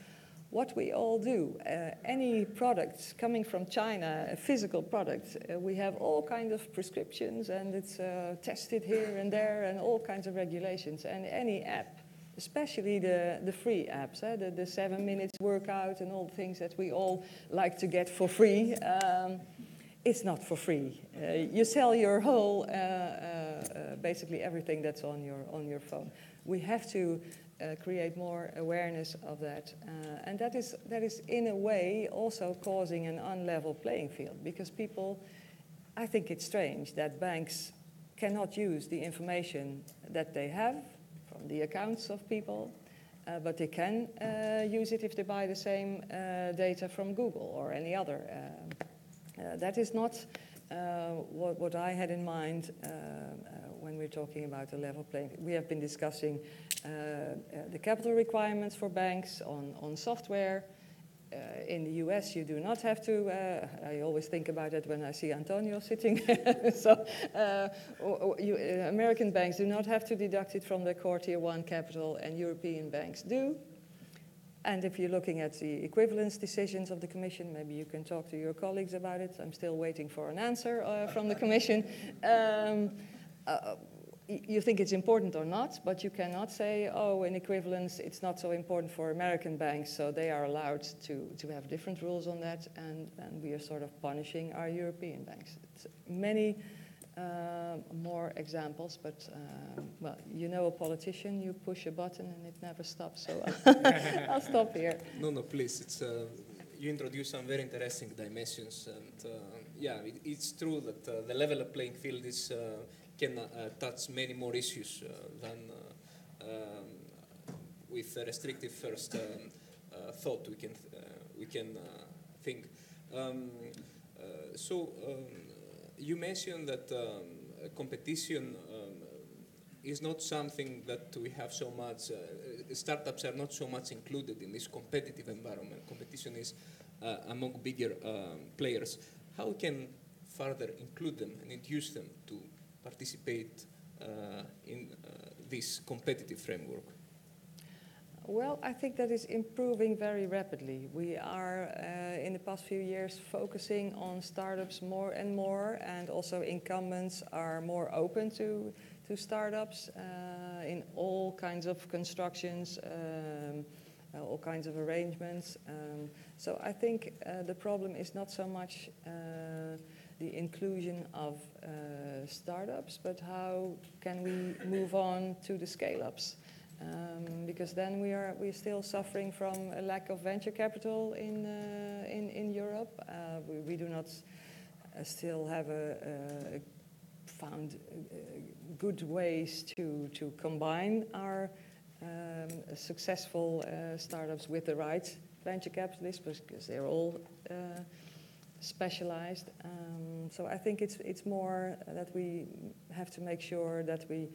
E: what we all do. Uh, any product coming from China, a physical product, uh, we have all kinds of prescriptions and it's uh, tested here and there and all kinds of regulations. And any app especially the, the free apps, eh? the, the seven minutes workout and all the things that we all like to get for free. Um, it's not for free. Uh, you sell your whole, uh, uh, uh basically everything that's on your, on your phone. We have to uh, create more awareness of that. Uh, and that is, that is, in a way, also causing an unlevel playing field because people, I think it's strange that banks cannot use the information that they have from the accounts of people, uh, but they can uh, use it if they buy the same uh, data from Google or any other. Uh, that is not what, what, I had in mind when we're talking about a level playing. We have been discussing the capital requirements for banks on, software. Uh, in the US, you do not have to. Uh, I always think about it when I see Antonio sitting. so, uh, uh, American banks do not have to deduct it from their core tier one capital, and European banks do. And if you're looking at the equivalence decisions of the Commission, maybe you can talk to your colleagues about it. I'm still waiting for an answer uh, from the Commission. Um, uh, you think it's important or not, but you cannot say, oh, in equivalence, it's not so important for American banks, so they are allowed to, to have different rules on that, and, and we are sort of punishing our European banks. It's many uh, more examples, but uh, well, you know a politician, you push a button and it never stops, so I'll stop here.
A: No, no, please. It's, uh, you introduce some very interesting dimensions, and uh, yeah, it, it's true that uh, the level of playing field is uh, can uh, touch many more issues uh, than uh, um, with a restrictive first um, thought we can we can think. Um, so um, you mentioned that um, competition um, is not something that we have so much. Uh, startups are not so much included in this competitive environment. Competition is uh, among bigger um, players. How can further include them and induce them to participate uh, in uh, this competitive framework?
E: Well, I think that is improving very rapidly. We are, uh, in the past few years, focusing on startups more and more, and also incumbents are more open to, to startups uh, in all kinds of constructions, um, uh, all kinds of arrangements. Um, so I think the problem is not so much the inclusion of uh, startups, but how can we move on to the scale-ups? Um, because then we are we're still suffering from a lack of venture capital in uh, in, in Europe. Uh, we, we, do not uh, still have a, a found uh, good ways to to combine our um, successful uh, startups with the right venture capitalists because they're all specialized. Um, so I think it's it's more that we have to make sure that we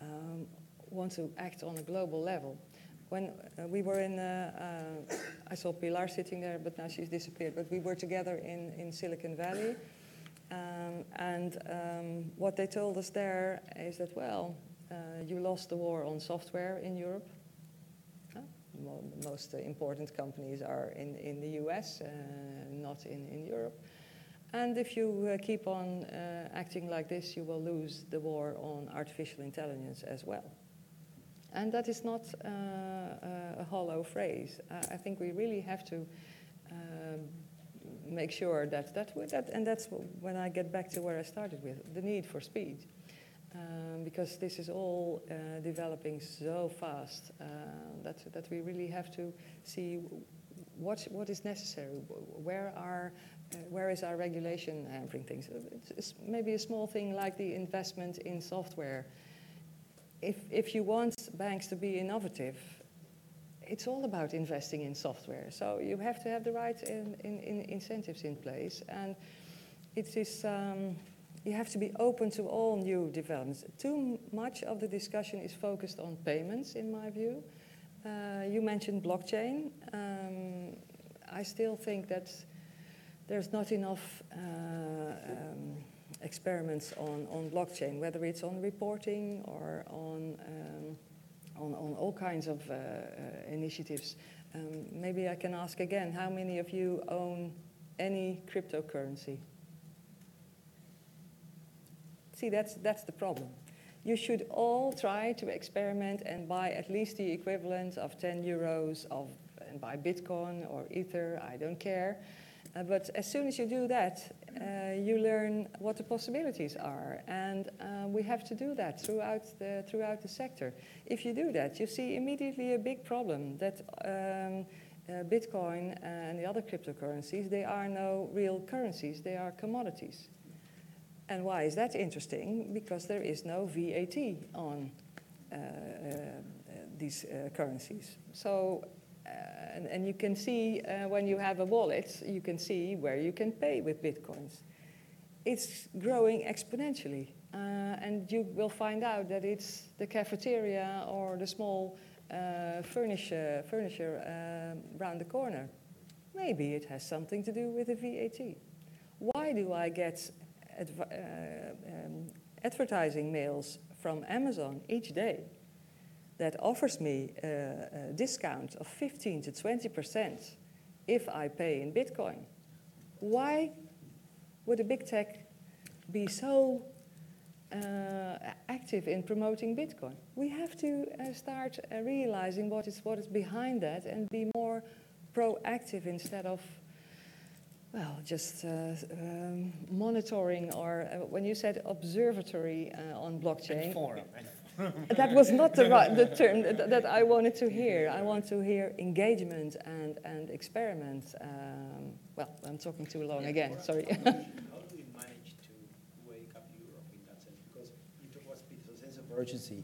E: um, want to act on a global level. When uh, we were in, uh, uh, I saw Pilar sitting there, but now she's disappeared. But we were together in, in Silicon Valley. Um, and um, what they told us there is that, well, uh, you lost the war on software in Europe. Most important companies are in, in the US, uh, not in, in Europe. And if you uh, keep on uh, acting like this, you will lose the war on artificial intelligence as well. And that is not uh, a hollow phrase. I think we really have to um, make sure that that, that, and that's when I get back to where I started with the need for speed. Um, because this is all uh, developing so fast uh, that, that we really have to see what, what is necessary, where, are, uh, where is our regulation hampering things. It's, it's maybe a small thing like the investment in software if, if you want banks to be innovative, it's all about investing in software. So you have to have the right in, in, in incentives in place. And it is, um, you have to be open to all new developments. Too much of the discussion is focused on payments, in my view. Uh, you mentioned blockchain. Um, I still think that there's not enough uh, um, experiments on, on blockchain, whether it's on reporting or on, um, on, on, all kinds of uh, uh, initiatives. Um, maybe I can ask again, how many of you own any cryptocurrency? See, that's, that's the problem. You should all try to experiment and buy at least the equivalent of 10 euros of, and buy Bitcoin or Ether, I don't care. Uh, but as soon as you do that, uh, you learn what the possibilities are. And uh, we have to do that throughout the, throughout the sector. If you do that, you see immediately a big problem that um, uh, Bitcoin and the other cryptocurrencies, they are no real currencies, they are commodities. And why is that interesting? Because there is no VAT on uh, uh, these currencies. So and, and, you can see uh, when you have a wallet, you can see where you can pay with bitcoins. It's growing exponentially. Uh, and you will find out that it's the cafeteria or the small uh, furniture, furniture uh, around the corner. Maybe it has something to do with the VAT. Why do I get adv- uh, um, advertising mails from Amazon each day? that offers me a, a discount of 15 to 20% if I pay in Bitcoin. Why would a big tech be so uh, active in promoting Bitcoin? We have to uh, start uh, realizing what is, what is behind that and be more proactive instead of, well, just uh, um, monitoring or uh, when you said observatory uh, on blockchain that was not the, right, the term that, that, I wanted to hear. I want to hear engagement and, and experiment. Um, well, I'm talking too long again, sorry.
C: how do we manage to wake up Europe in that sense? Because you talk about speed, so sense of urgency.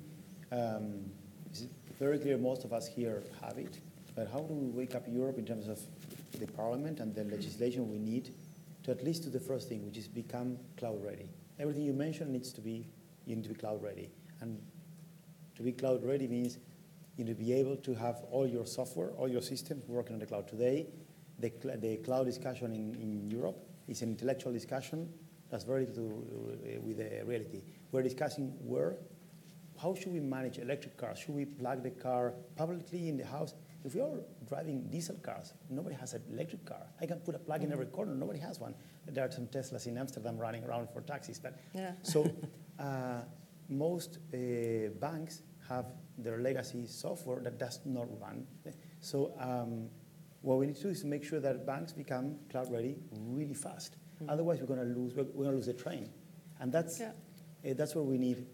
C: Um, it's very clear most of us here have it, but how do we wake up Europe in terms of the parliament and the legislation we need to at least do the first thing, which is become cloud ready. Everything you mentioned needs to be, you need to be cloud ready. And to be cloud ready means you need to be able to have all your software, all your systems working on the cloud. Today, the, cl the cloud discussion in, in Europe is an intellectual discussion that's very to do uh, with the reality. We're discussing where, how should we manage electric cars? Should we plug the car publicly in the house? If we are driving diesel cars, nobody has an electric car. I can put a plug in every corner. Nobody has one. There are some Teslas in Amsterdam running around for taxis. But
E: Yeah.
C: so uh, most uh, banks have their legacy software that does not run. So um, what we need to do is make sure that banks become cloud ready really fast. Otherwise, we're going to lose. We're, we're going to lose the train, and that's
E: Yeah.
C: uh, that's where we need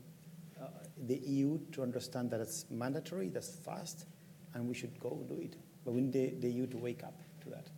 C: uh, the EU to understand that it's mandatory, that's fast, and we should go do it. But we need the, the EU to wake up to that.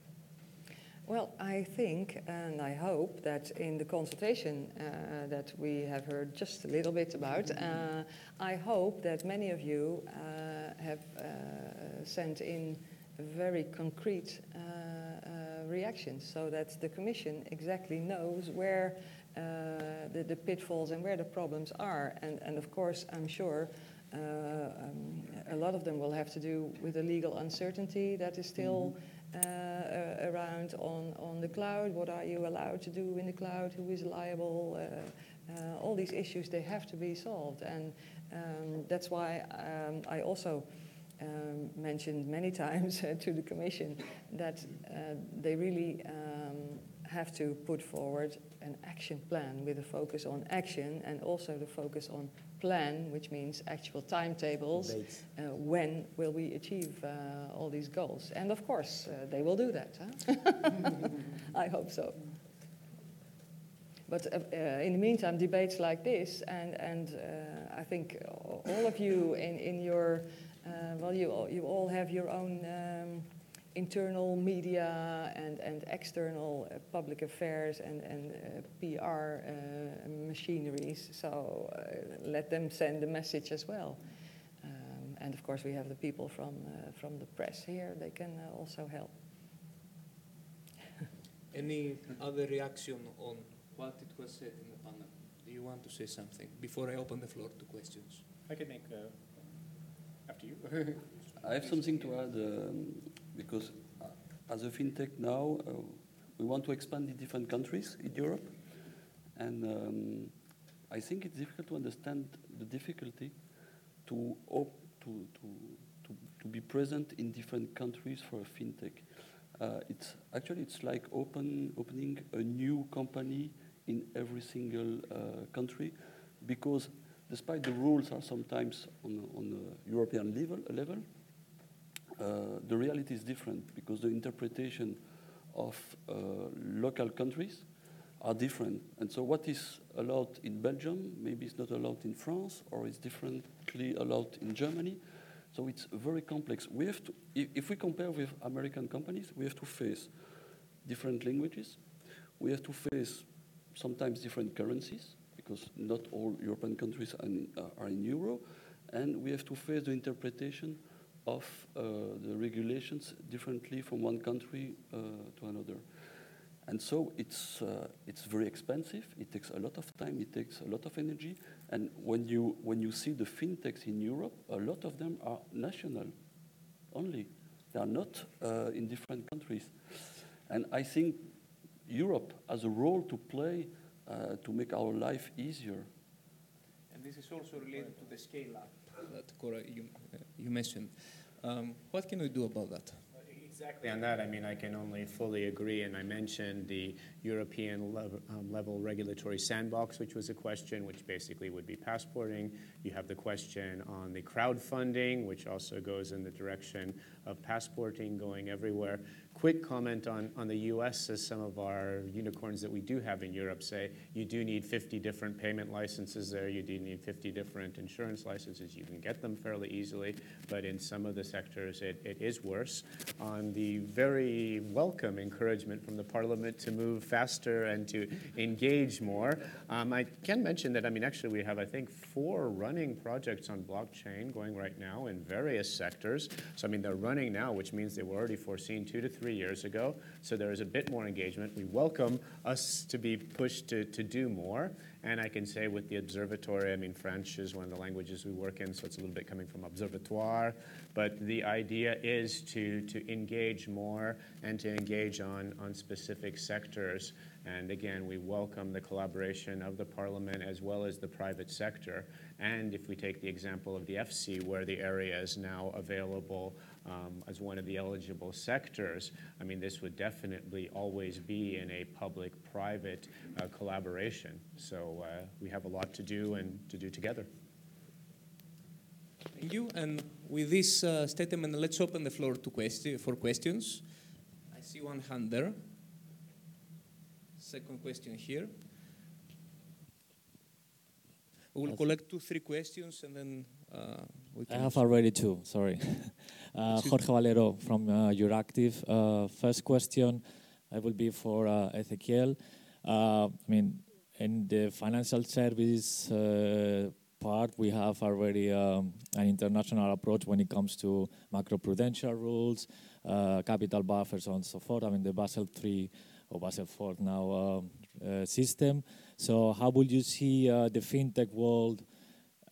E: Well, I think and I hope that in the consultation uh, that we have heard just a little bit about, uh, I hope that many of you uh, have uh, sent in very concrete uh, uh, reactions so that the Commission exactly knows where the, the pitfalls and where the problems are. And, and of course, I'm sure uh, um, a lot of them will have to do with the legal uncertainty that is still uh, uh, around on, on the cloud. What are you allowed to do in the cloud? Who is liable? Uh, uh, all these issues, they have to be solved. And um, that's why um, I also um, mentioned many times to the Commission that uh, they really um, have to put forward an action plan with a focus on action and also the focus on plan, which means actual timetables. Uh, when will we achieve uh, all these goals? And of course, uh, they will do that. Huh? I hope so. But uh, uh, in the meantime, debates like this, and, and uh, I think all of you in, in your, uh, well, you, all- you all have your own um, internal media and, and external uh, public affairs and, and uh, PR uh, machineries, so uh, let them send the message as well. Um, and of course, we have the people from, uh, from the press here, they can uh, also help.
A: Any other reaction on what it was said in the panel? Do you want to say something before I open the floor to questions?
D: I can make, uh, after you.
B: I have something to add um, because uh, as a fintech now, uh, we want to expand in different countries in Europe, and um, I think it's difficult to understand the difficulty to, op- to, to, to, to be present in different countries for a fintech. Uh, it's actually it's like open, opening a new company in every single uh, country because despite the rules are sometimes on, on a European level, level uh, the reality is different because the interpretation of uh, local countries are different. And so what is allowed in Belgium maybe it's not allowed in France or it's differently allowed in Germany. So it's very complex. We have to, if, if we compare with American companies, we have to face different languages. We have to face sometimes different currencies because not all European countries are in, uh, are in euro. And we have to face the interpretation of uh, the regulations differently from one country uh, to another. And so it's, uh, it's very expensive, it takes a lot of time, it takes a lot of energy. And when you, when you see the fintechs in Europe, a lot of them are national only. They are not uh, in different countries. And I think Europe has a role to play uh, to make our life easier.
A: And this is also related to the scale up that Cora, you, you mentioned. Um, what can we do about that?
D: Exactly on that, I mean, I can only fully agree, and I mentioned the European level, um, level regulatory sandbox, which was a question, which basically would be passporting. You have the question on the crowdfunding, which also goes in the direction of passporting, going everywhere. Quick comment on, on the US, as some of our unicorns that we do have in Europe say, you do need 50 different payment licenses there, you do need 50 different insurance licenses. You can get them fairly easily, but in some of the sectors, it, it is worse. On the very welcome encouragement from the Parliament to move faster and to engage more, um, I can mention that, I mean, actually, we have, I think, four running projects on blockchain going right now in various sectors. So, I mean, they're running now, which means they were already foreseen two to three three years ago. So there is a bit more engagement. We welcome us to be pushed to, to do more. And I can say with the observatory, I mean, French is one of the languages we work in, so it's a little bit coming from observatoire. But the idea is to, to engage more and to engage on, on specific sectors. And again, we welcome the collaboration of the parliament as well as the private sector. And if we take the example of the FC, where the area is now available as one of the eligible sectors, I mean, this would definitely always be in a public private uh, collaboration. So uh, we have a lot to do and to do together.
A: Thank you. And with this uh, statement, let's open the floor to question, for questions. I see one hand there. Second question here. We will collect two, three questions and then uh, we
F: I have already two, sorry. uh, Jorge Valero from uh, Euractiv. Uh, first question, I will be for uh, Ezequiel. Uh, I mean, in the financial service uh, part, we have already um, an international approach when it comes to macroprudential rules, uh, capital buffers, and so forth. I mean, the Basel III or Basel IV now um, uh, system. So, how would you see uh, the fintech world?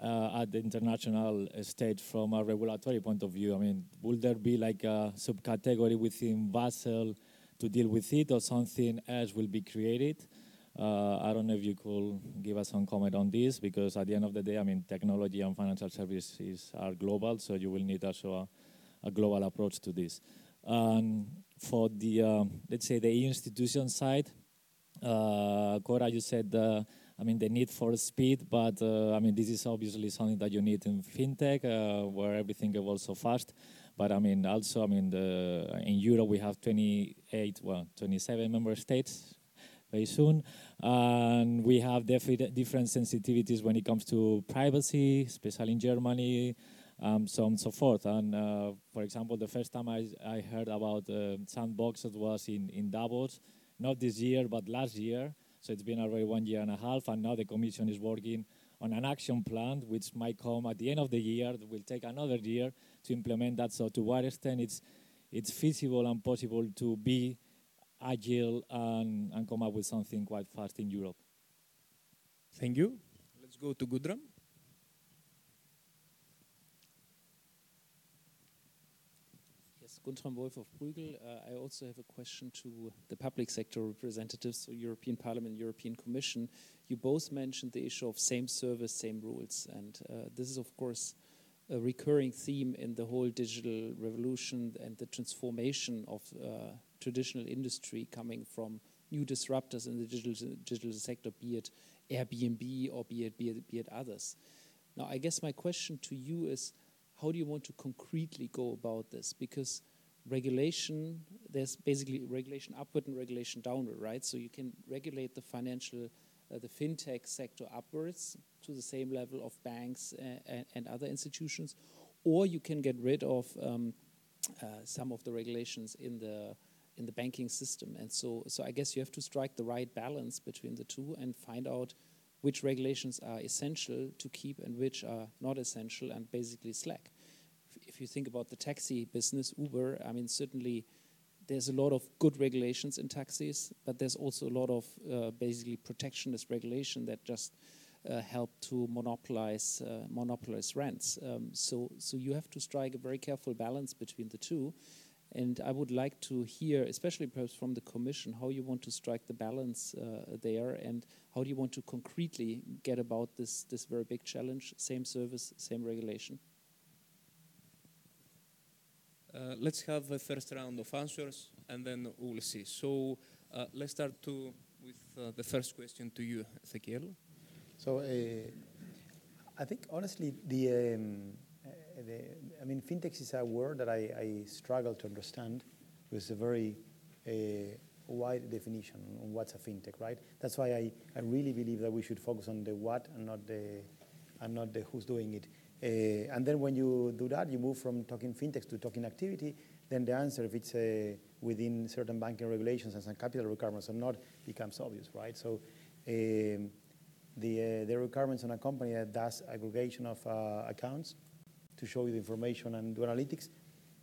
F: Uh, at the international stage from a regulatory point of view? I mean, will there be like a subcategory within Basel to deal with it, or something else will be created? Uh, I don't know if you could give us some comment on this, because at the end of the day, I mean, technology and financial services are global, so you will need also a, a global approach to this. And for the, um, let's say, the institution side, uh, Cora, you said uh, I mean, the need for speed, but uh, I mean, this is obviously something that you need in fintech, uh, where everything evolves so fast. But I mean, also, I mean, the, in Europe we have 28, well, 27 member states very soon, and we have defi- different sensitivities when it comes to privacy, especially in Germany, um, so on and so forth. And uh, for example, the first time I, I heard about uh, sandboxes was in, in Davos, not this year, but last year. So it's been already one year and a half, and now the Commission is working on an action plan which might come at the end of the year. It will take another year to implement that. So to what extent it's it's feasible and possible to be agile and, and come up with something quite fast in Europe.
A: Thank you. Let's go to
G: Guntram. Guntram Wolf of Bruegel. Uh, I also have a question to the public sector representatives, so European Parliament, and European Commission. You both mentioned the issue of same service, same rules, and uh, this is, of course, a recurring theme in the whole digital revolution and the transformation of uh, traditional industry coming from new disruptors in the digital, digital sector, be it Airbnb or be it, be it, be it others. Now, I guess my question to you is how do you want to concretely go about this? Because regulation, there's basically regulation upward and regulation downward, right? So you can regulate the financial, uh, the fintech sector upwards to the same level of banks and, and other institutions, or you can get rid of um, uh, some of the regulations in the in the banking system. And so, so I guess you have to strike the right balance between the two and find out which regulations are essential to keep and which are not essential and basically slack. If you think about the taxi business, Uber, I mean, certainly there's a lot of good regulations in taxis, but there's also a lot of uh, basically protectionist regulation that just uh, help to monopolize uh, monopolize rents. Um, so, so you have to strike a very careful balance between the two. And I would like to hear, especially perhaps from the Commission, how you want to strike the balance uh, there, and how do you want to concretely get about this this very big challenge: same service, same regulation.
A: Uh, let's have a first round of answers, and then we'll see. So uh, let's start to, with uh, the first question to you, Ezequiel.
C: So uh, I think honestly, the, um, the I mean, fintech is a word that I, struggle to understand. It's a very uh, wide definition on what's a fintech, right? That's why I, really believe that we should focus on the what and not the and not the who's doing it. Uh, and then when you do that, you move from talking fintechs to talking activity. Then the answer, if it's uh, within certain banking regulations and some capital requirements or not, becomes obvious, right? So um, the, the requirements on a company that does aggregation of accounts to show you the information and do analytics,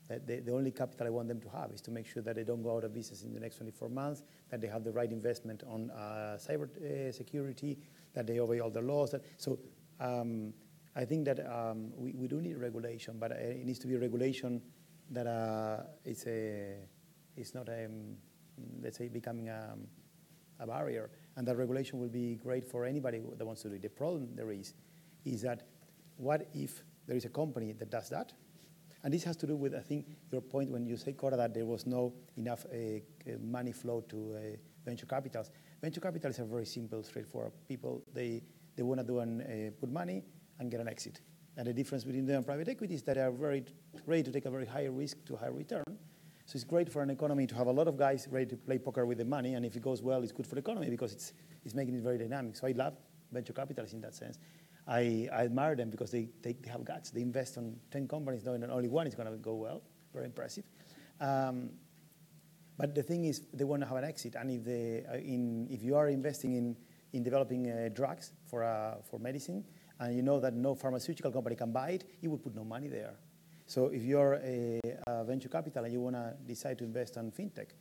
C: the, the only capital I want them to have is to make sure that they don't go out of business in the next 24 months, that they have the right investment on uh, cyber uh, security, that they obey all the laws. That, so um, I think that um, we, we do need regulation, but it needs to be regulation that uh, it's, a, it's not, a, um, let's say, becoming a, a barrier. And that regulation will be great for anybody that wants to do it. The problem there is, is that what if there is a company that does that, and this has to do with, I think, your point when you say, Cora, that there was no enough uh, money flow to uh, venture capitals. Venture capitals are very simple, straightforward. People, they, they want to do and uh, put money and get an exit. And the difference between them and private equity is that they are very ready to take a very high risk to high return. So it's great for an economy to have a lot of guys ready to play poker with the money, and if it goes well, it's good for the economy because it's, it's making it very dynamic. So I love venture capitalists in that sense. I, I admire them because they, they, they, have guts. They invest on 10 companies knowing that only one is going to go well. Very impressive. Um, but the thing is, they want to have an exit. And if, they, uh, in, if you are investing in, in developing uh, drugs for, uh, for medicine, and you know that no pharmaceutical company can buy it, you would put no money there. So if you're a, a venture capital and you want to decide to invest on fintech,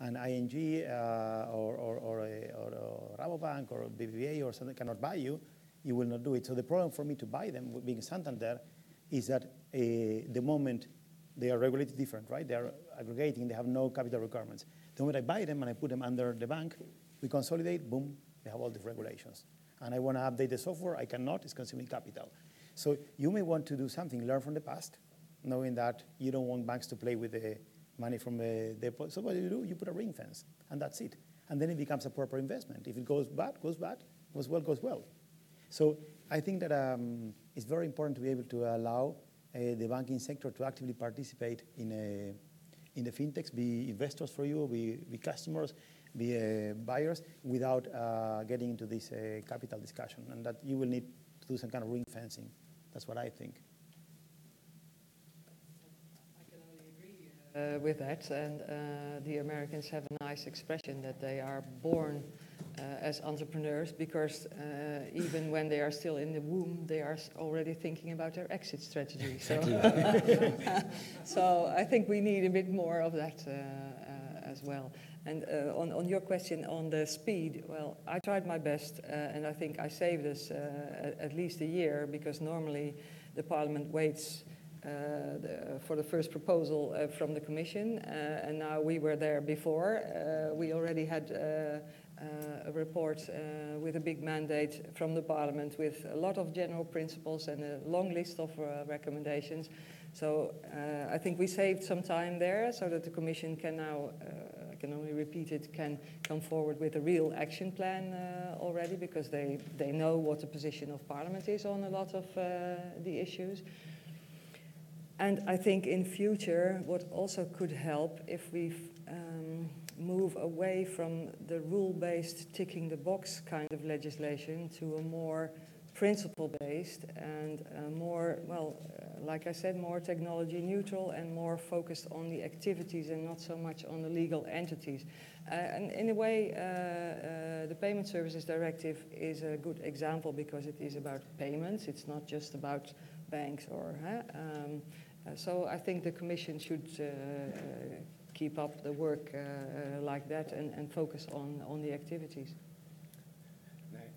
C: and ING uh, or, or, or, a, or, or Rabobank or BBVA or something cannot buy you, you will not do it. So the problem for me to buy them, being Santander, is that uh, the moment they are regulated different, right? They are aggregating, they have no capital requirements. The moment I buy them and I put them under the bank, we consolidate, boom, they have all these regulations. And I want to update the software, I cannot, it's consuming capital. So you may want to do something, learn from the past, knowing that you don't want banks to play with the money from the deposit. So what do you do? You put a ring fence, and that's it. And then it becomes a proper investment. If it goes bad, goes bad. Goes well, goes well. So I think that um, it's very important to be able to allow uh, the banking sector to actively participate in, a, in the fintechs, be investors for you, be, be customers, be uh, buyers, without uh, getting into this uh, capital discussion. And that you will need to do some kind of ring fencing. That's what I think.
E: I can only agree uh, with that, and uh, the Americans have a nice expression that they are born uh, as entrepreneurs because uh, even when they are still in the womb, they are already thinking about their exit strategy. So, so I think we need a bit more of that uh, uh, as well. And on, on your question on the speed, well, I tried my best, and I think I saved us at, at least a year because normally the Parliament waits. Uh, the, for the first proposal uh, from the Commission, uh, and now we were there before. we already had a report with a big mandate from the Parliament with a lot of general principles and a long list of recommendations. So I think we saved some time there so that the Commission can now I can only repeat it, can come forward with a real action plan uh, already because they, they know what the position of Parliament is on a lot of uh, the issues. And I think in future, what also could help if we um, move away from the rule-based ticking the box kind of legislation to a more principle-based and more, well, uh, like I said, more technology neutral and more focused on the activities and not so much on the legal entities. Uh, and in a way, uh, uh the Payment Services Directive is a good example because it is about payments. It's not just about banks or um, uh, so I think the Commission should uh, uh, keep up the work like that and, and focus on, on the activities.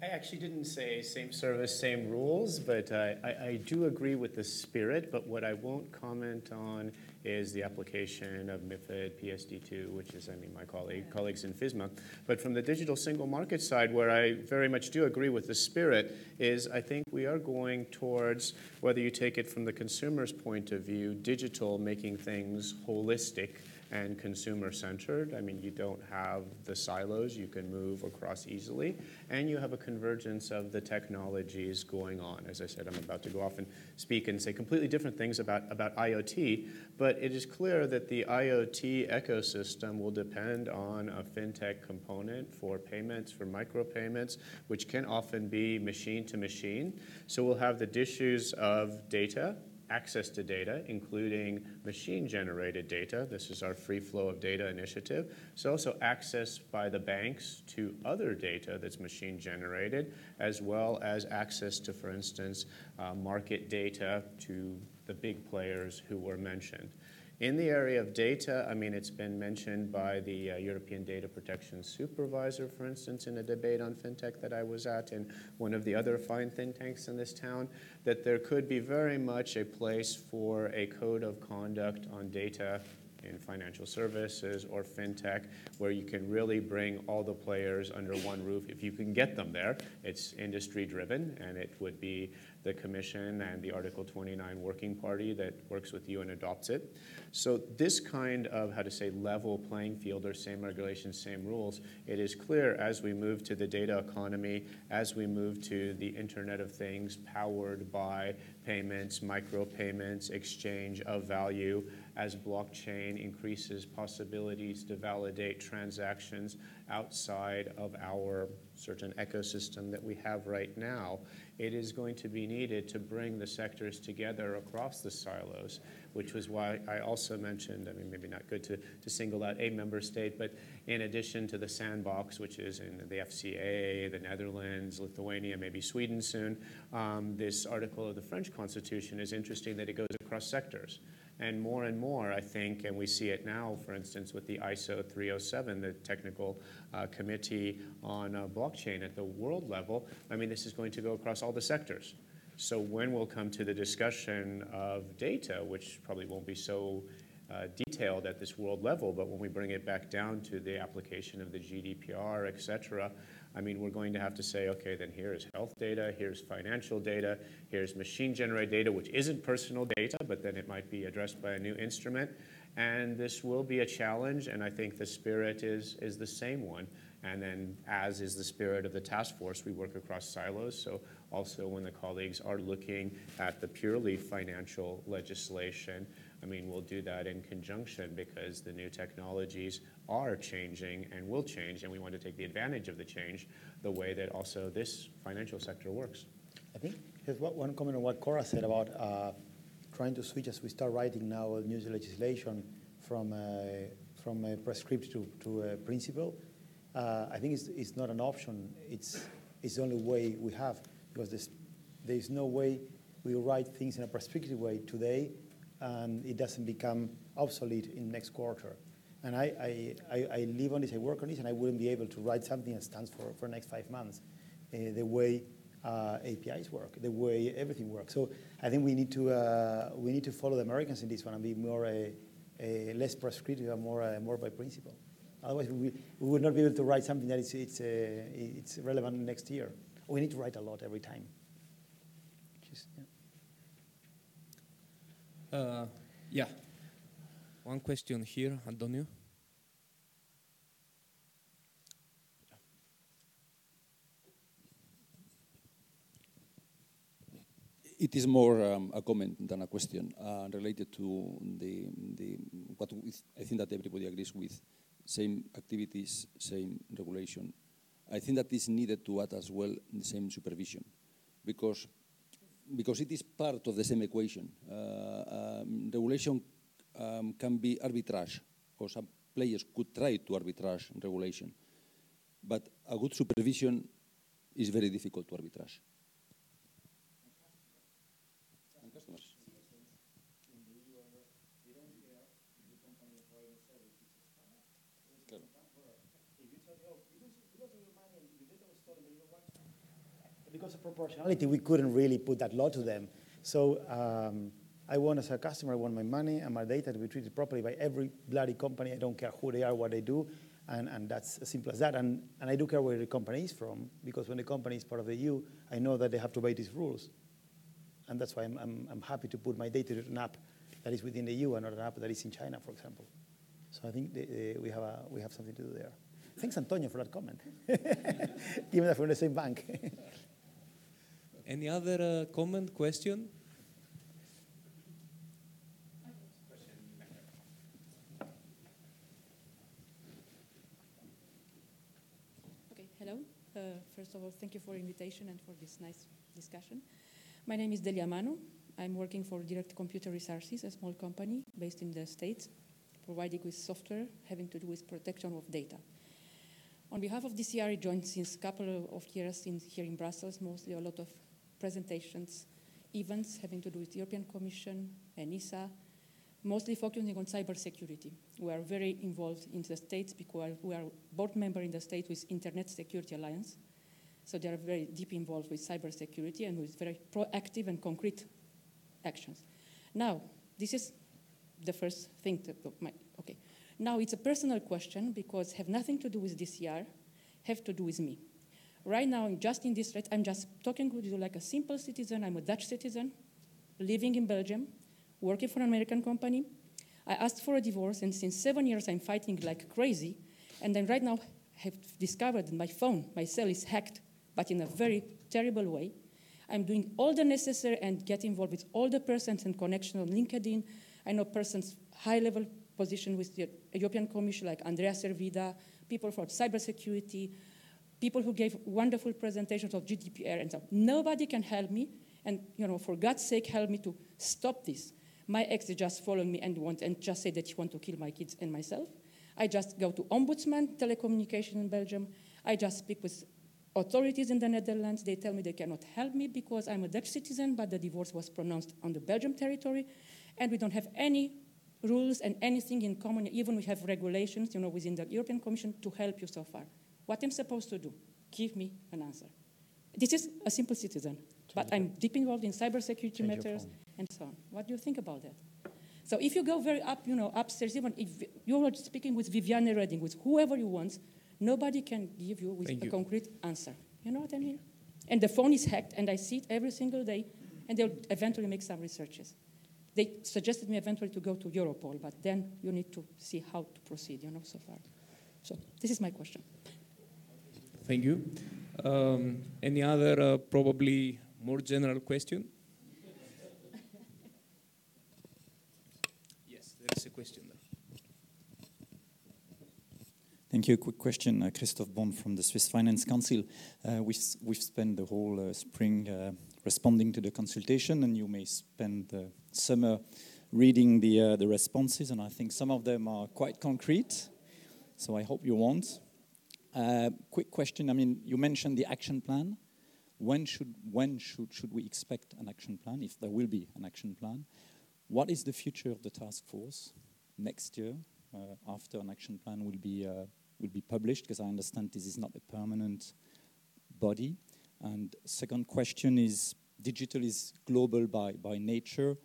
D: I actually didn't say same service, same rules, but uh, I, I, do agree with the spirit. But what I won't comment on is the application of MIFID PSD2, which is, I mean, my colleague, colleagues in FISMA. But from the digital single market side, where I very much do agree with the spirit, is I think we are going towards, whether you take it from the consumer's point of view, digital making things holistic and consumer centered. I mean, you don't have the silos, you can move across easily, and you have a convergence of the technologies going on. As I said, I'm about to go off and speak and say completely different things about, about IoT, but it is clear that the IoT ecosystem will depend on a fintech component for payments, for micropayments, which can often be machine to machine. So we'll have the issues of data access to data, including machine-generated data. This is our free flow of data initiative. It's also access by the banks to other data that's machine-generated, as well as access to, for instance, uh, market data to the big players who were mentioned. In the area of data, I mean, it's been mentioned by the uh, European Data Protection Supervisor, for instance, in a debate on fintech that I was at, and one of the other fine think tanks in this town, that there could be very much a place for a code of conduct on data in financial services or fintech, where you can really bring all the players under one roof. If you can get them there, it's industry driven, and it would be the Commission and the Article 29 Working Party that works with you and adopts it. So, this kind of, how to say, level playing field or same regulations, same rules, it is clear as we move to the data economy, as we move to the Internet of Things powered by payments, micropayments, exchange of value, as blockchain increases possibilities to validate transactions outside of our certain ecosystem that we have right now, it is going to be needed to bring the sectors together across the silos, which was why I also mentioned, I mean, maybe not good to, to single out a member state, but in addition to the sandbox, which is in the FCA, the Netherlands, Lithuania, maybe Sweden soon, um, this article of the French Constitution is interesting that it goes across sectors. And more and more, I think, and we see it now, for instance, with the ISO 307, the technical uh, committee on uh, blockchain at the world level, I mean, this is going to go across all the sectors. So when we'll come to the discussion of data, which probably won't be so uh, detailed at this world level, but when we bring it back down to the application of the GDPR, et cetera, I mean, we're going to have to say, okay, then here is health data, here's financial data, here's machine generated data, which isn't personal data, but then it might be addressed by a new instrument. And this will be a challenge, and I think the spirit is, is the same one. And then, as is the spirit of the task force, we work across silos. So, also when the colleagues are looking at the purely financial legislation, I mean, we'll do that in conjunction because the new technologies are changing and will change, and we want to take the advantage of the change the way that also this financial sector works.
C: I think there's one comment on what Cora said about uh, trying to switch as we start writing now new legislation from, uh, from a prescript to, a principle. Uh, I think it's, not an option. It's, it's the only way we have because there's no way we write things in a prescriptive way today and it doesn't become obsolete in next quarter. And I, I, I, live on this, I work on this, and I wouldn't be able to write something that stands for, for next five months, uh, the way uh, APIs work, the way everything works. So I think we need to, uh, we need to follow the Americans in this one and be more a, a less prescriptive and more, more by principle. Otherwise, we, we would not be able to write something that is, it's, it's relevant next year. We need to write a lot every time. Just, yeah.
A: Uh, yeah. One question here, Antonio.
H: It is more um, a comment than a question uh, related to the, the what I think that everybody agrees with: same activities, same regulation. I think that is needed to add as well the same supervision, because because it is part of the same equation. Uh, um, regulation um, can be arbitrage, or some players could try to arbitrage regulation, but a good supervision is very difficult to arbitrage.
C: because of proportionality, we couldn't really put that law to them. So um, I want, as a customer, I want my money and my data to be treated properly by every bloody company. I don't care who they are, what they do, and, and that's as simple as that. And, and I do care where the company is from, because when the company is part of the EU, I know that they have to obey these rules. And that's why I'm, I'm, I'm happy to put my data to an app that is within the EU and not an app that is in China, for example. So I think the, the, we, have a, we have something to do there. Thanks, Antonio, for that comment. Given that we're in the same bank.
A: Any other uh, comment, question?
I: Okay, hello. Uh, first of all, thank you for invitation and for this nice discussion. My name is Delia Manu. I'm working for Direct Computer Resources, a small company based in the States, providing with software having to do with protection of data. On behalf of DCR, I joined since a couple of years in, here in Brussels, mostly a lot of presentations, events having to do with the European Commission, and ENISA, mostly focusing on cybersecurity. We are very involved in the states because we are board member in the state with Internet Security Alliance. So they are very deep involved with cybersecurity and with very proactive and concrete actions. Now, this is the first thing that, oh, my, okay. Now it's a personal question because have nothing to do with DCR, have to do with me. Right now, just in this, I'm just talking with you like a simple citizen. I'm a Dutch citizen, living in Belgium, working for an American company. I asked for a divorce, and since seven years, I'm fighting like crazy. And then right now, have discovered my phone, my cell is hacked, but in a very terrible way. I'm doing all the necessary and get involved with all the persons and connection on LinkedIn. I know persons high level position with the European Commission like Andrea Servida, people from cybersecurity, people who gave wonderful presentations of GDPR and so Nobody can help me, and you know, for God's sake, help me to stop this. My ex just followed me and want and just said that he want to kill my kids and myself. I just go to ombudsman telecommunication in Belgium. I just speak with authorities in the Netherlands. They tell me they cannot help me because I'm a Dutch citizen, but the divorce was pronounced on the Belgium territory, and we don't have any rules and anything in common. Even we have regulations, you know, within the European Commission to help you so far. What am I'm supposed to do? Give me an answer. This is a simple citizen, but I'm deep involved in cybersecurity Change matters and so on. What do you think about that? So if you go very up, you know, upstairs, even if you're speaking with Viviane Reding, with whoever you want, nobody can give you with Thank a you. concrete answer. You know what I mean? And the phone is hacked, and I see it every single day, and they'll eventually make some researches. They suggested me eventually to go to Europol, but then you need to see how to proceed, you know, so far. So this is my question.
A: Thank you. Um, any other uh, probably more general question? yes, there is a question there.
J: Thank you. A Quick question, uh, Christoph Bond from the Swiss Finance Council. Uh, we've, we've spent the whole uh, spring uh, responding to the consultation, and you may spend the summer reading the, uh, the responses, and I think some of them are quite concrete, so I hope you won't. Uh, quick question. I mean, you mentioned the action plan. When should we expect an action plan? If there will be an action plan, what is the future of the task force next year uh, after an action plan will be uh, published? Because I understand this is not a permanent body. And second question is: digital is global by nature.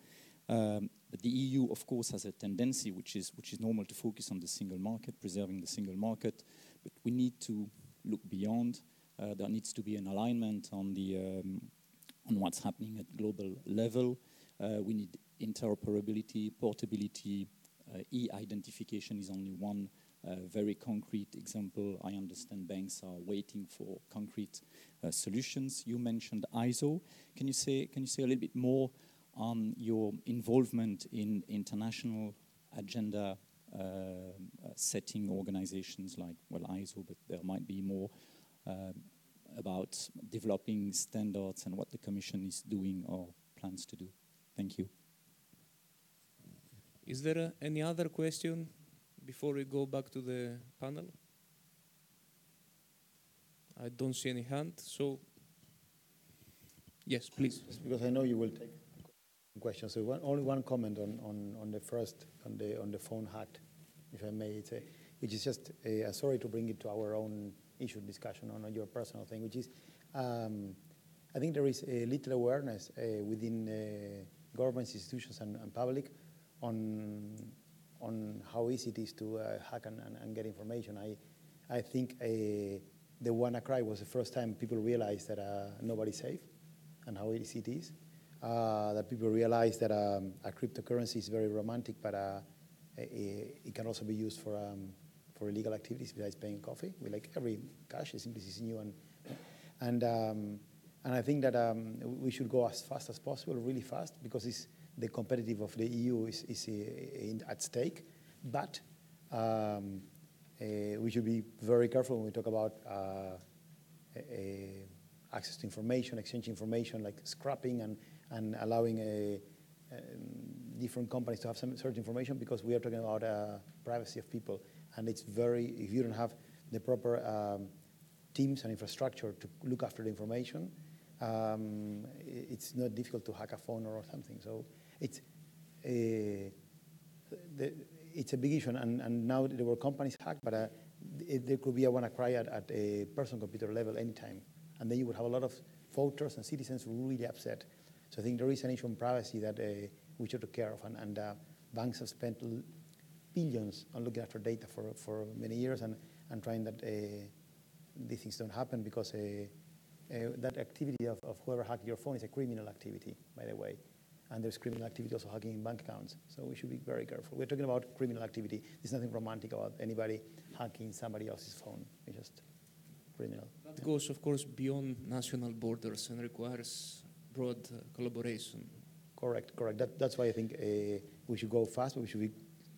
J: Um, but the EU, of course, has a tendency, which is normal, to focus on the single market, preserving the single market. But we need to look beyond. Uh, there needs to be an alignment on, the, um, on what's happening at global level. Uh, we need interoperability, portability. Uh, e-identification is only one uh, very concrete example. I understand banks are waiting for concrete uh, solutions. You mentioned ISO. Can you say, can you say a little bit more on your involvement in international agenda setting organizations like, well, ISO, but there might be more uh, about developing standards and what the Commission is doing or plans to do. Thank you.
A: Is there uh, any other question before we go back to the panel? I don't see any hand, so yes, please.
C: Because I know you will take question. So only one comment on, the first, on the, on the phone hack, if I may say, which is just, sorry to bring it to our own issue discussion on your personal thing, which is, um, I think there is a little awareness uh, within uh, governments, institutions, and, public on, on how easy it is to uh, hack and, get information. I, I think the WannaCry was the first time people realized that nobody's safe and how easy it is that people realize that um, a cryptocurrency is very romantic, but uh, it, can also be used for um, for illegal activities besides paying coffee. We like every cash is new um, and I think that we should go as fast as possible, really fast, because the competitive of the EU is, uh, at stake. But uh, we should be very careful when we talk about uh, access to information, exchange information, like scrapping and and allowing a, um, different companies to have some certain information because we are talking about uh, privacy of people. And it's very, if you don't have the proper um, teams and infrastructure to look after the information, um, it's not difficult to hack a phone or something. So it's, uh, the, it's a big issue, and, and now there were companies hacked, but uh, it, there could be a WannaCry at, at a personal computer level anytime, and then you would have a lot of voters and citizens really upset. So I think there is an issue on privacy that uh, we should take care of, and, and uh, banks have spent billions on looking after data for, for many years and, and trying that uh, these things don't happen because uh, uh, that activity of, of whoever hacked your phone is a criminal activity, by the way and there's criminal activity also hacking bank accounts. So we should be very careful. We're talking about criminal activity. There's nothing romantic about anybody hacking somebody else's phone. It's just criminal.
A: That goes, of course, beyond national borders and requires broad uh, collaboration.
C: Correct, correct. That, that's why I think uh, we should go fast, but we should be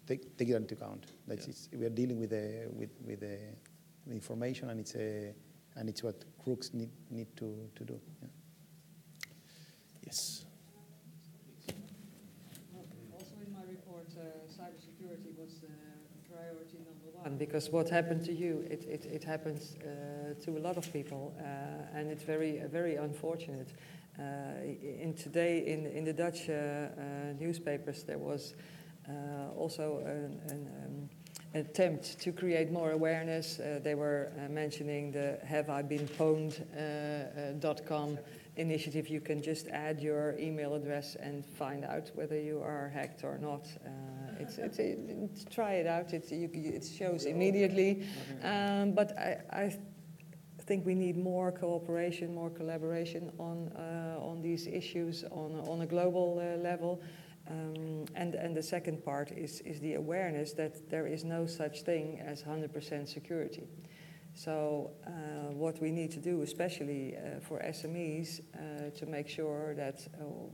C: take, take it into account. That's yeah. we are dealing with the with with the, the information, and it's a and it's what crooks need need to to do. Yeah.
A: Yes.
E: Also in my report, uh, cybersecurity was the priority number one because what happened to you, it, it, it happens uh, to a lot of people, uh, and it's very, very unfortunate. Uh, in today, in, in the Dutch uh, uh, newspapers, there was also an, an um, attempt to create more awareness. they were mentioning the Have I Been Pwned.com initiative. You can just add your email address and find out whether you are hacked or not. It's, it's, it, try it out. It, you, it shows immediately. Um, but I, I think we need more cooperation, more collaboration on, uh, on these issues on, on a global uh, level. Um, and, and the second part is, is the awareness that there is no such thing as 100% security. So uh, what we need to do, especially uh, for SMEs, uh, to make sure that oh,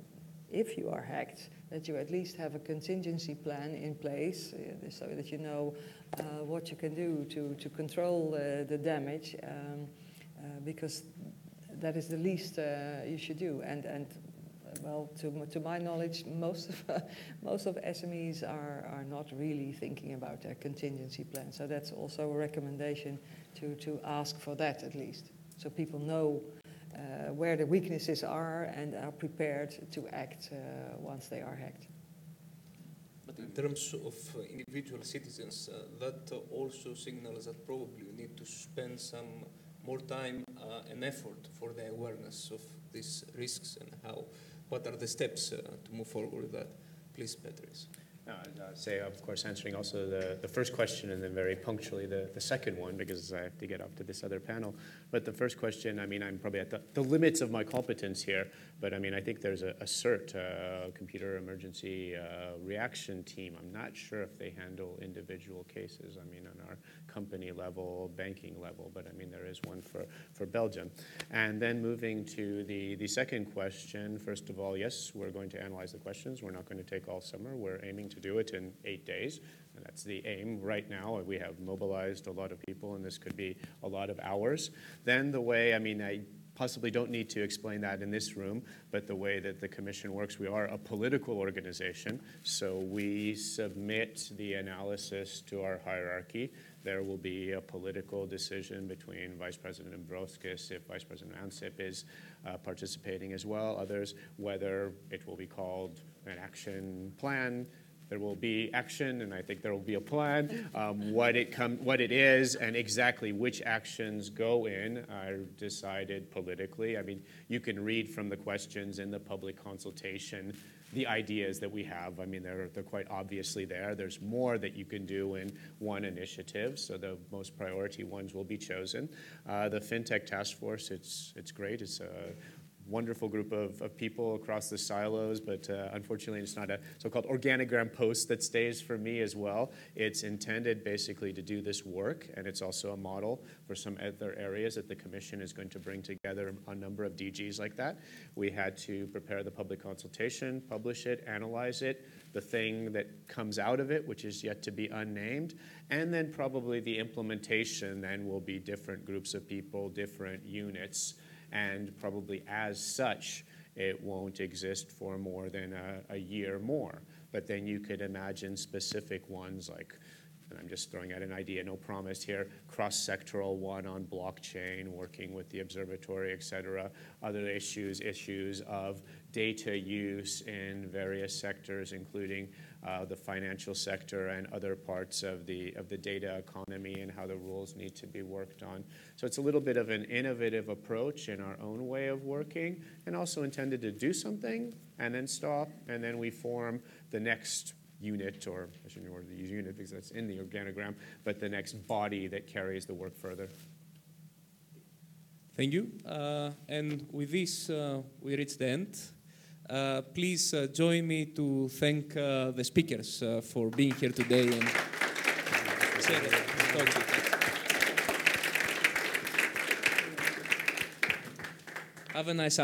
E: if you are hacked, that you at least have a contingency plan in place uh, so that you know uh, what you can do to, to control uh, the damage, um, uh, because that is the least uh, you should do. And, and well, to, to my knowledge, most of, most of SMEs are, are not really thinking about their contingency plan. So that's also a recommendation to, to ask for that at least, so people know uh, where the weaknesses are and are prepared to act uh, once they are hacked.
A: But in terms of uh, individual citizens, that also signals that probably you need to spend some more time and effort for the awareness of these risks and how, what are the steps to move forward with that. Please, Beatrice.
D: No, I'd say, of course, answering also the, the first question and then very punctually the, the second one because I have to get off to this other panel. But the first question, I mean, I'm probably at the, the limits of my competence here, but I mean, I think there's a, a CERT, uh, Computer Emergency uh, Reaction Team. I'm not sure if they handle individual cases, I mean, on our company level, banking level, but I mean, there is one for, for Belgium. And then moving to the, the second question, first of all, yes, we're going to analyze the questions. We're not going to take all summer. We're aiming to do it in eight days. And that's the aim right now. We have mobilized a lot of people, and this could be a lot of hours. Then the way, I mean, I possibly don't need to explain that in this room, but the way that the commission works, we are a political organization, so we submit the analysis to our hierarchy. There will be a political decision between Vice President Dombrovskis, if Vice President Ansip is uh, participating as well, others, whether it will be called an action plan, there will be action, and I think there will be a plan. Um, what it com- what it is, and exactly which actions go in are decided politically. I mean, you can read from the questions in the public consultation the ideas that we have. I mean, they're, they're quite obviously there. There's more that you can do in one initiative, so the most priority ones will be chosen. Uh, the FinTech Task Force, it's, it's great. It's a wonderful group of, of people across the silos, but uh, unfortunately, it's not a so called organogram post that stays for me as well. It's intended basically to do this work, and it's also a model for some other areas that the Commission is going to bring together a number of DGs like that. We had to prepare the public consultation, publish it, analyze it, the thing that comes out of it, which is yet to be unnamed, and then probably the implementation then will be different groups of people, different units and probably as such, it won't exist for more than a, a year more. But then you could imagine specific ones like and I'm just throwing out an idea, no promise here, cross-sectoral one on blockchain, working with the observatory, et cetera. Other issues, issues of data use in various sectors, including the financial sector and other parts of the, of the data economy and how the rules need to be worked on. So it's a little bit of an innovative approach in our own way of working and also intended to do something and then stop, and then we form the next unit, or I shouldn't use unit because that's in the organogram, but the next body that carries the work further.
A: Thank you. Uh, and with this, uh, we reach the end. Uh, please uh, join me to thank uh, the speakers uh, for being here today and. Have a nice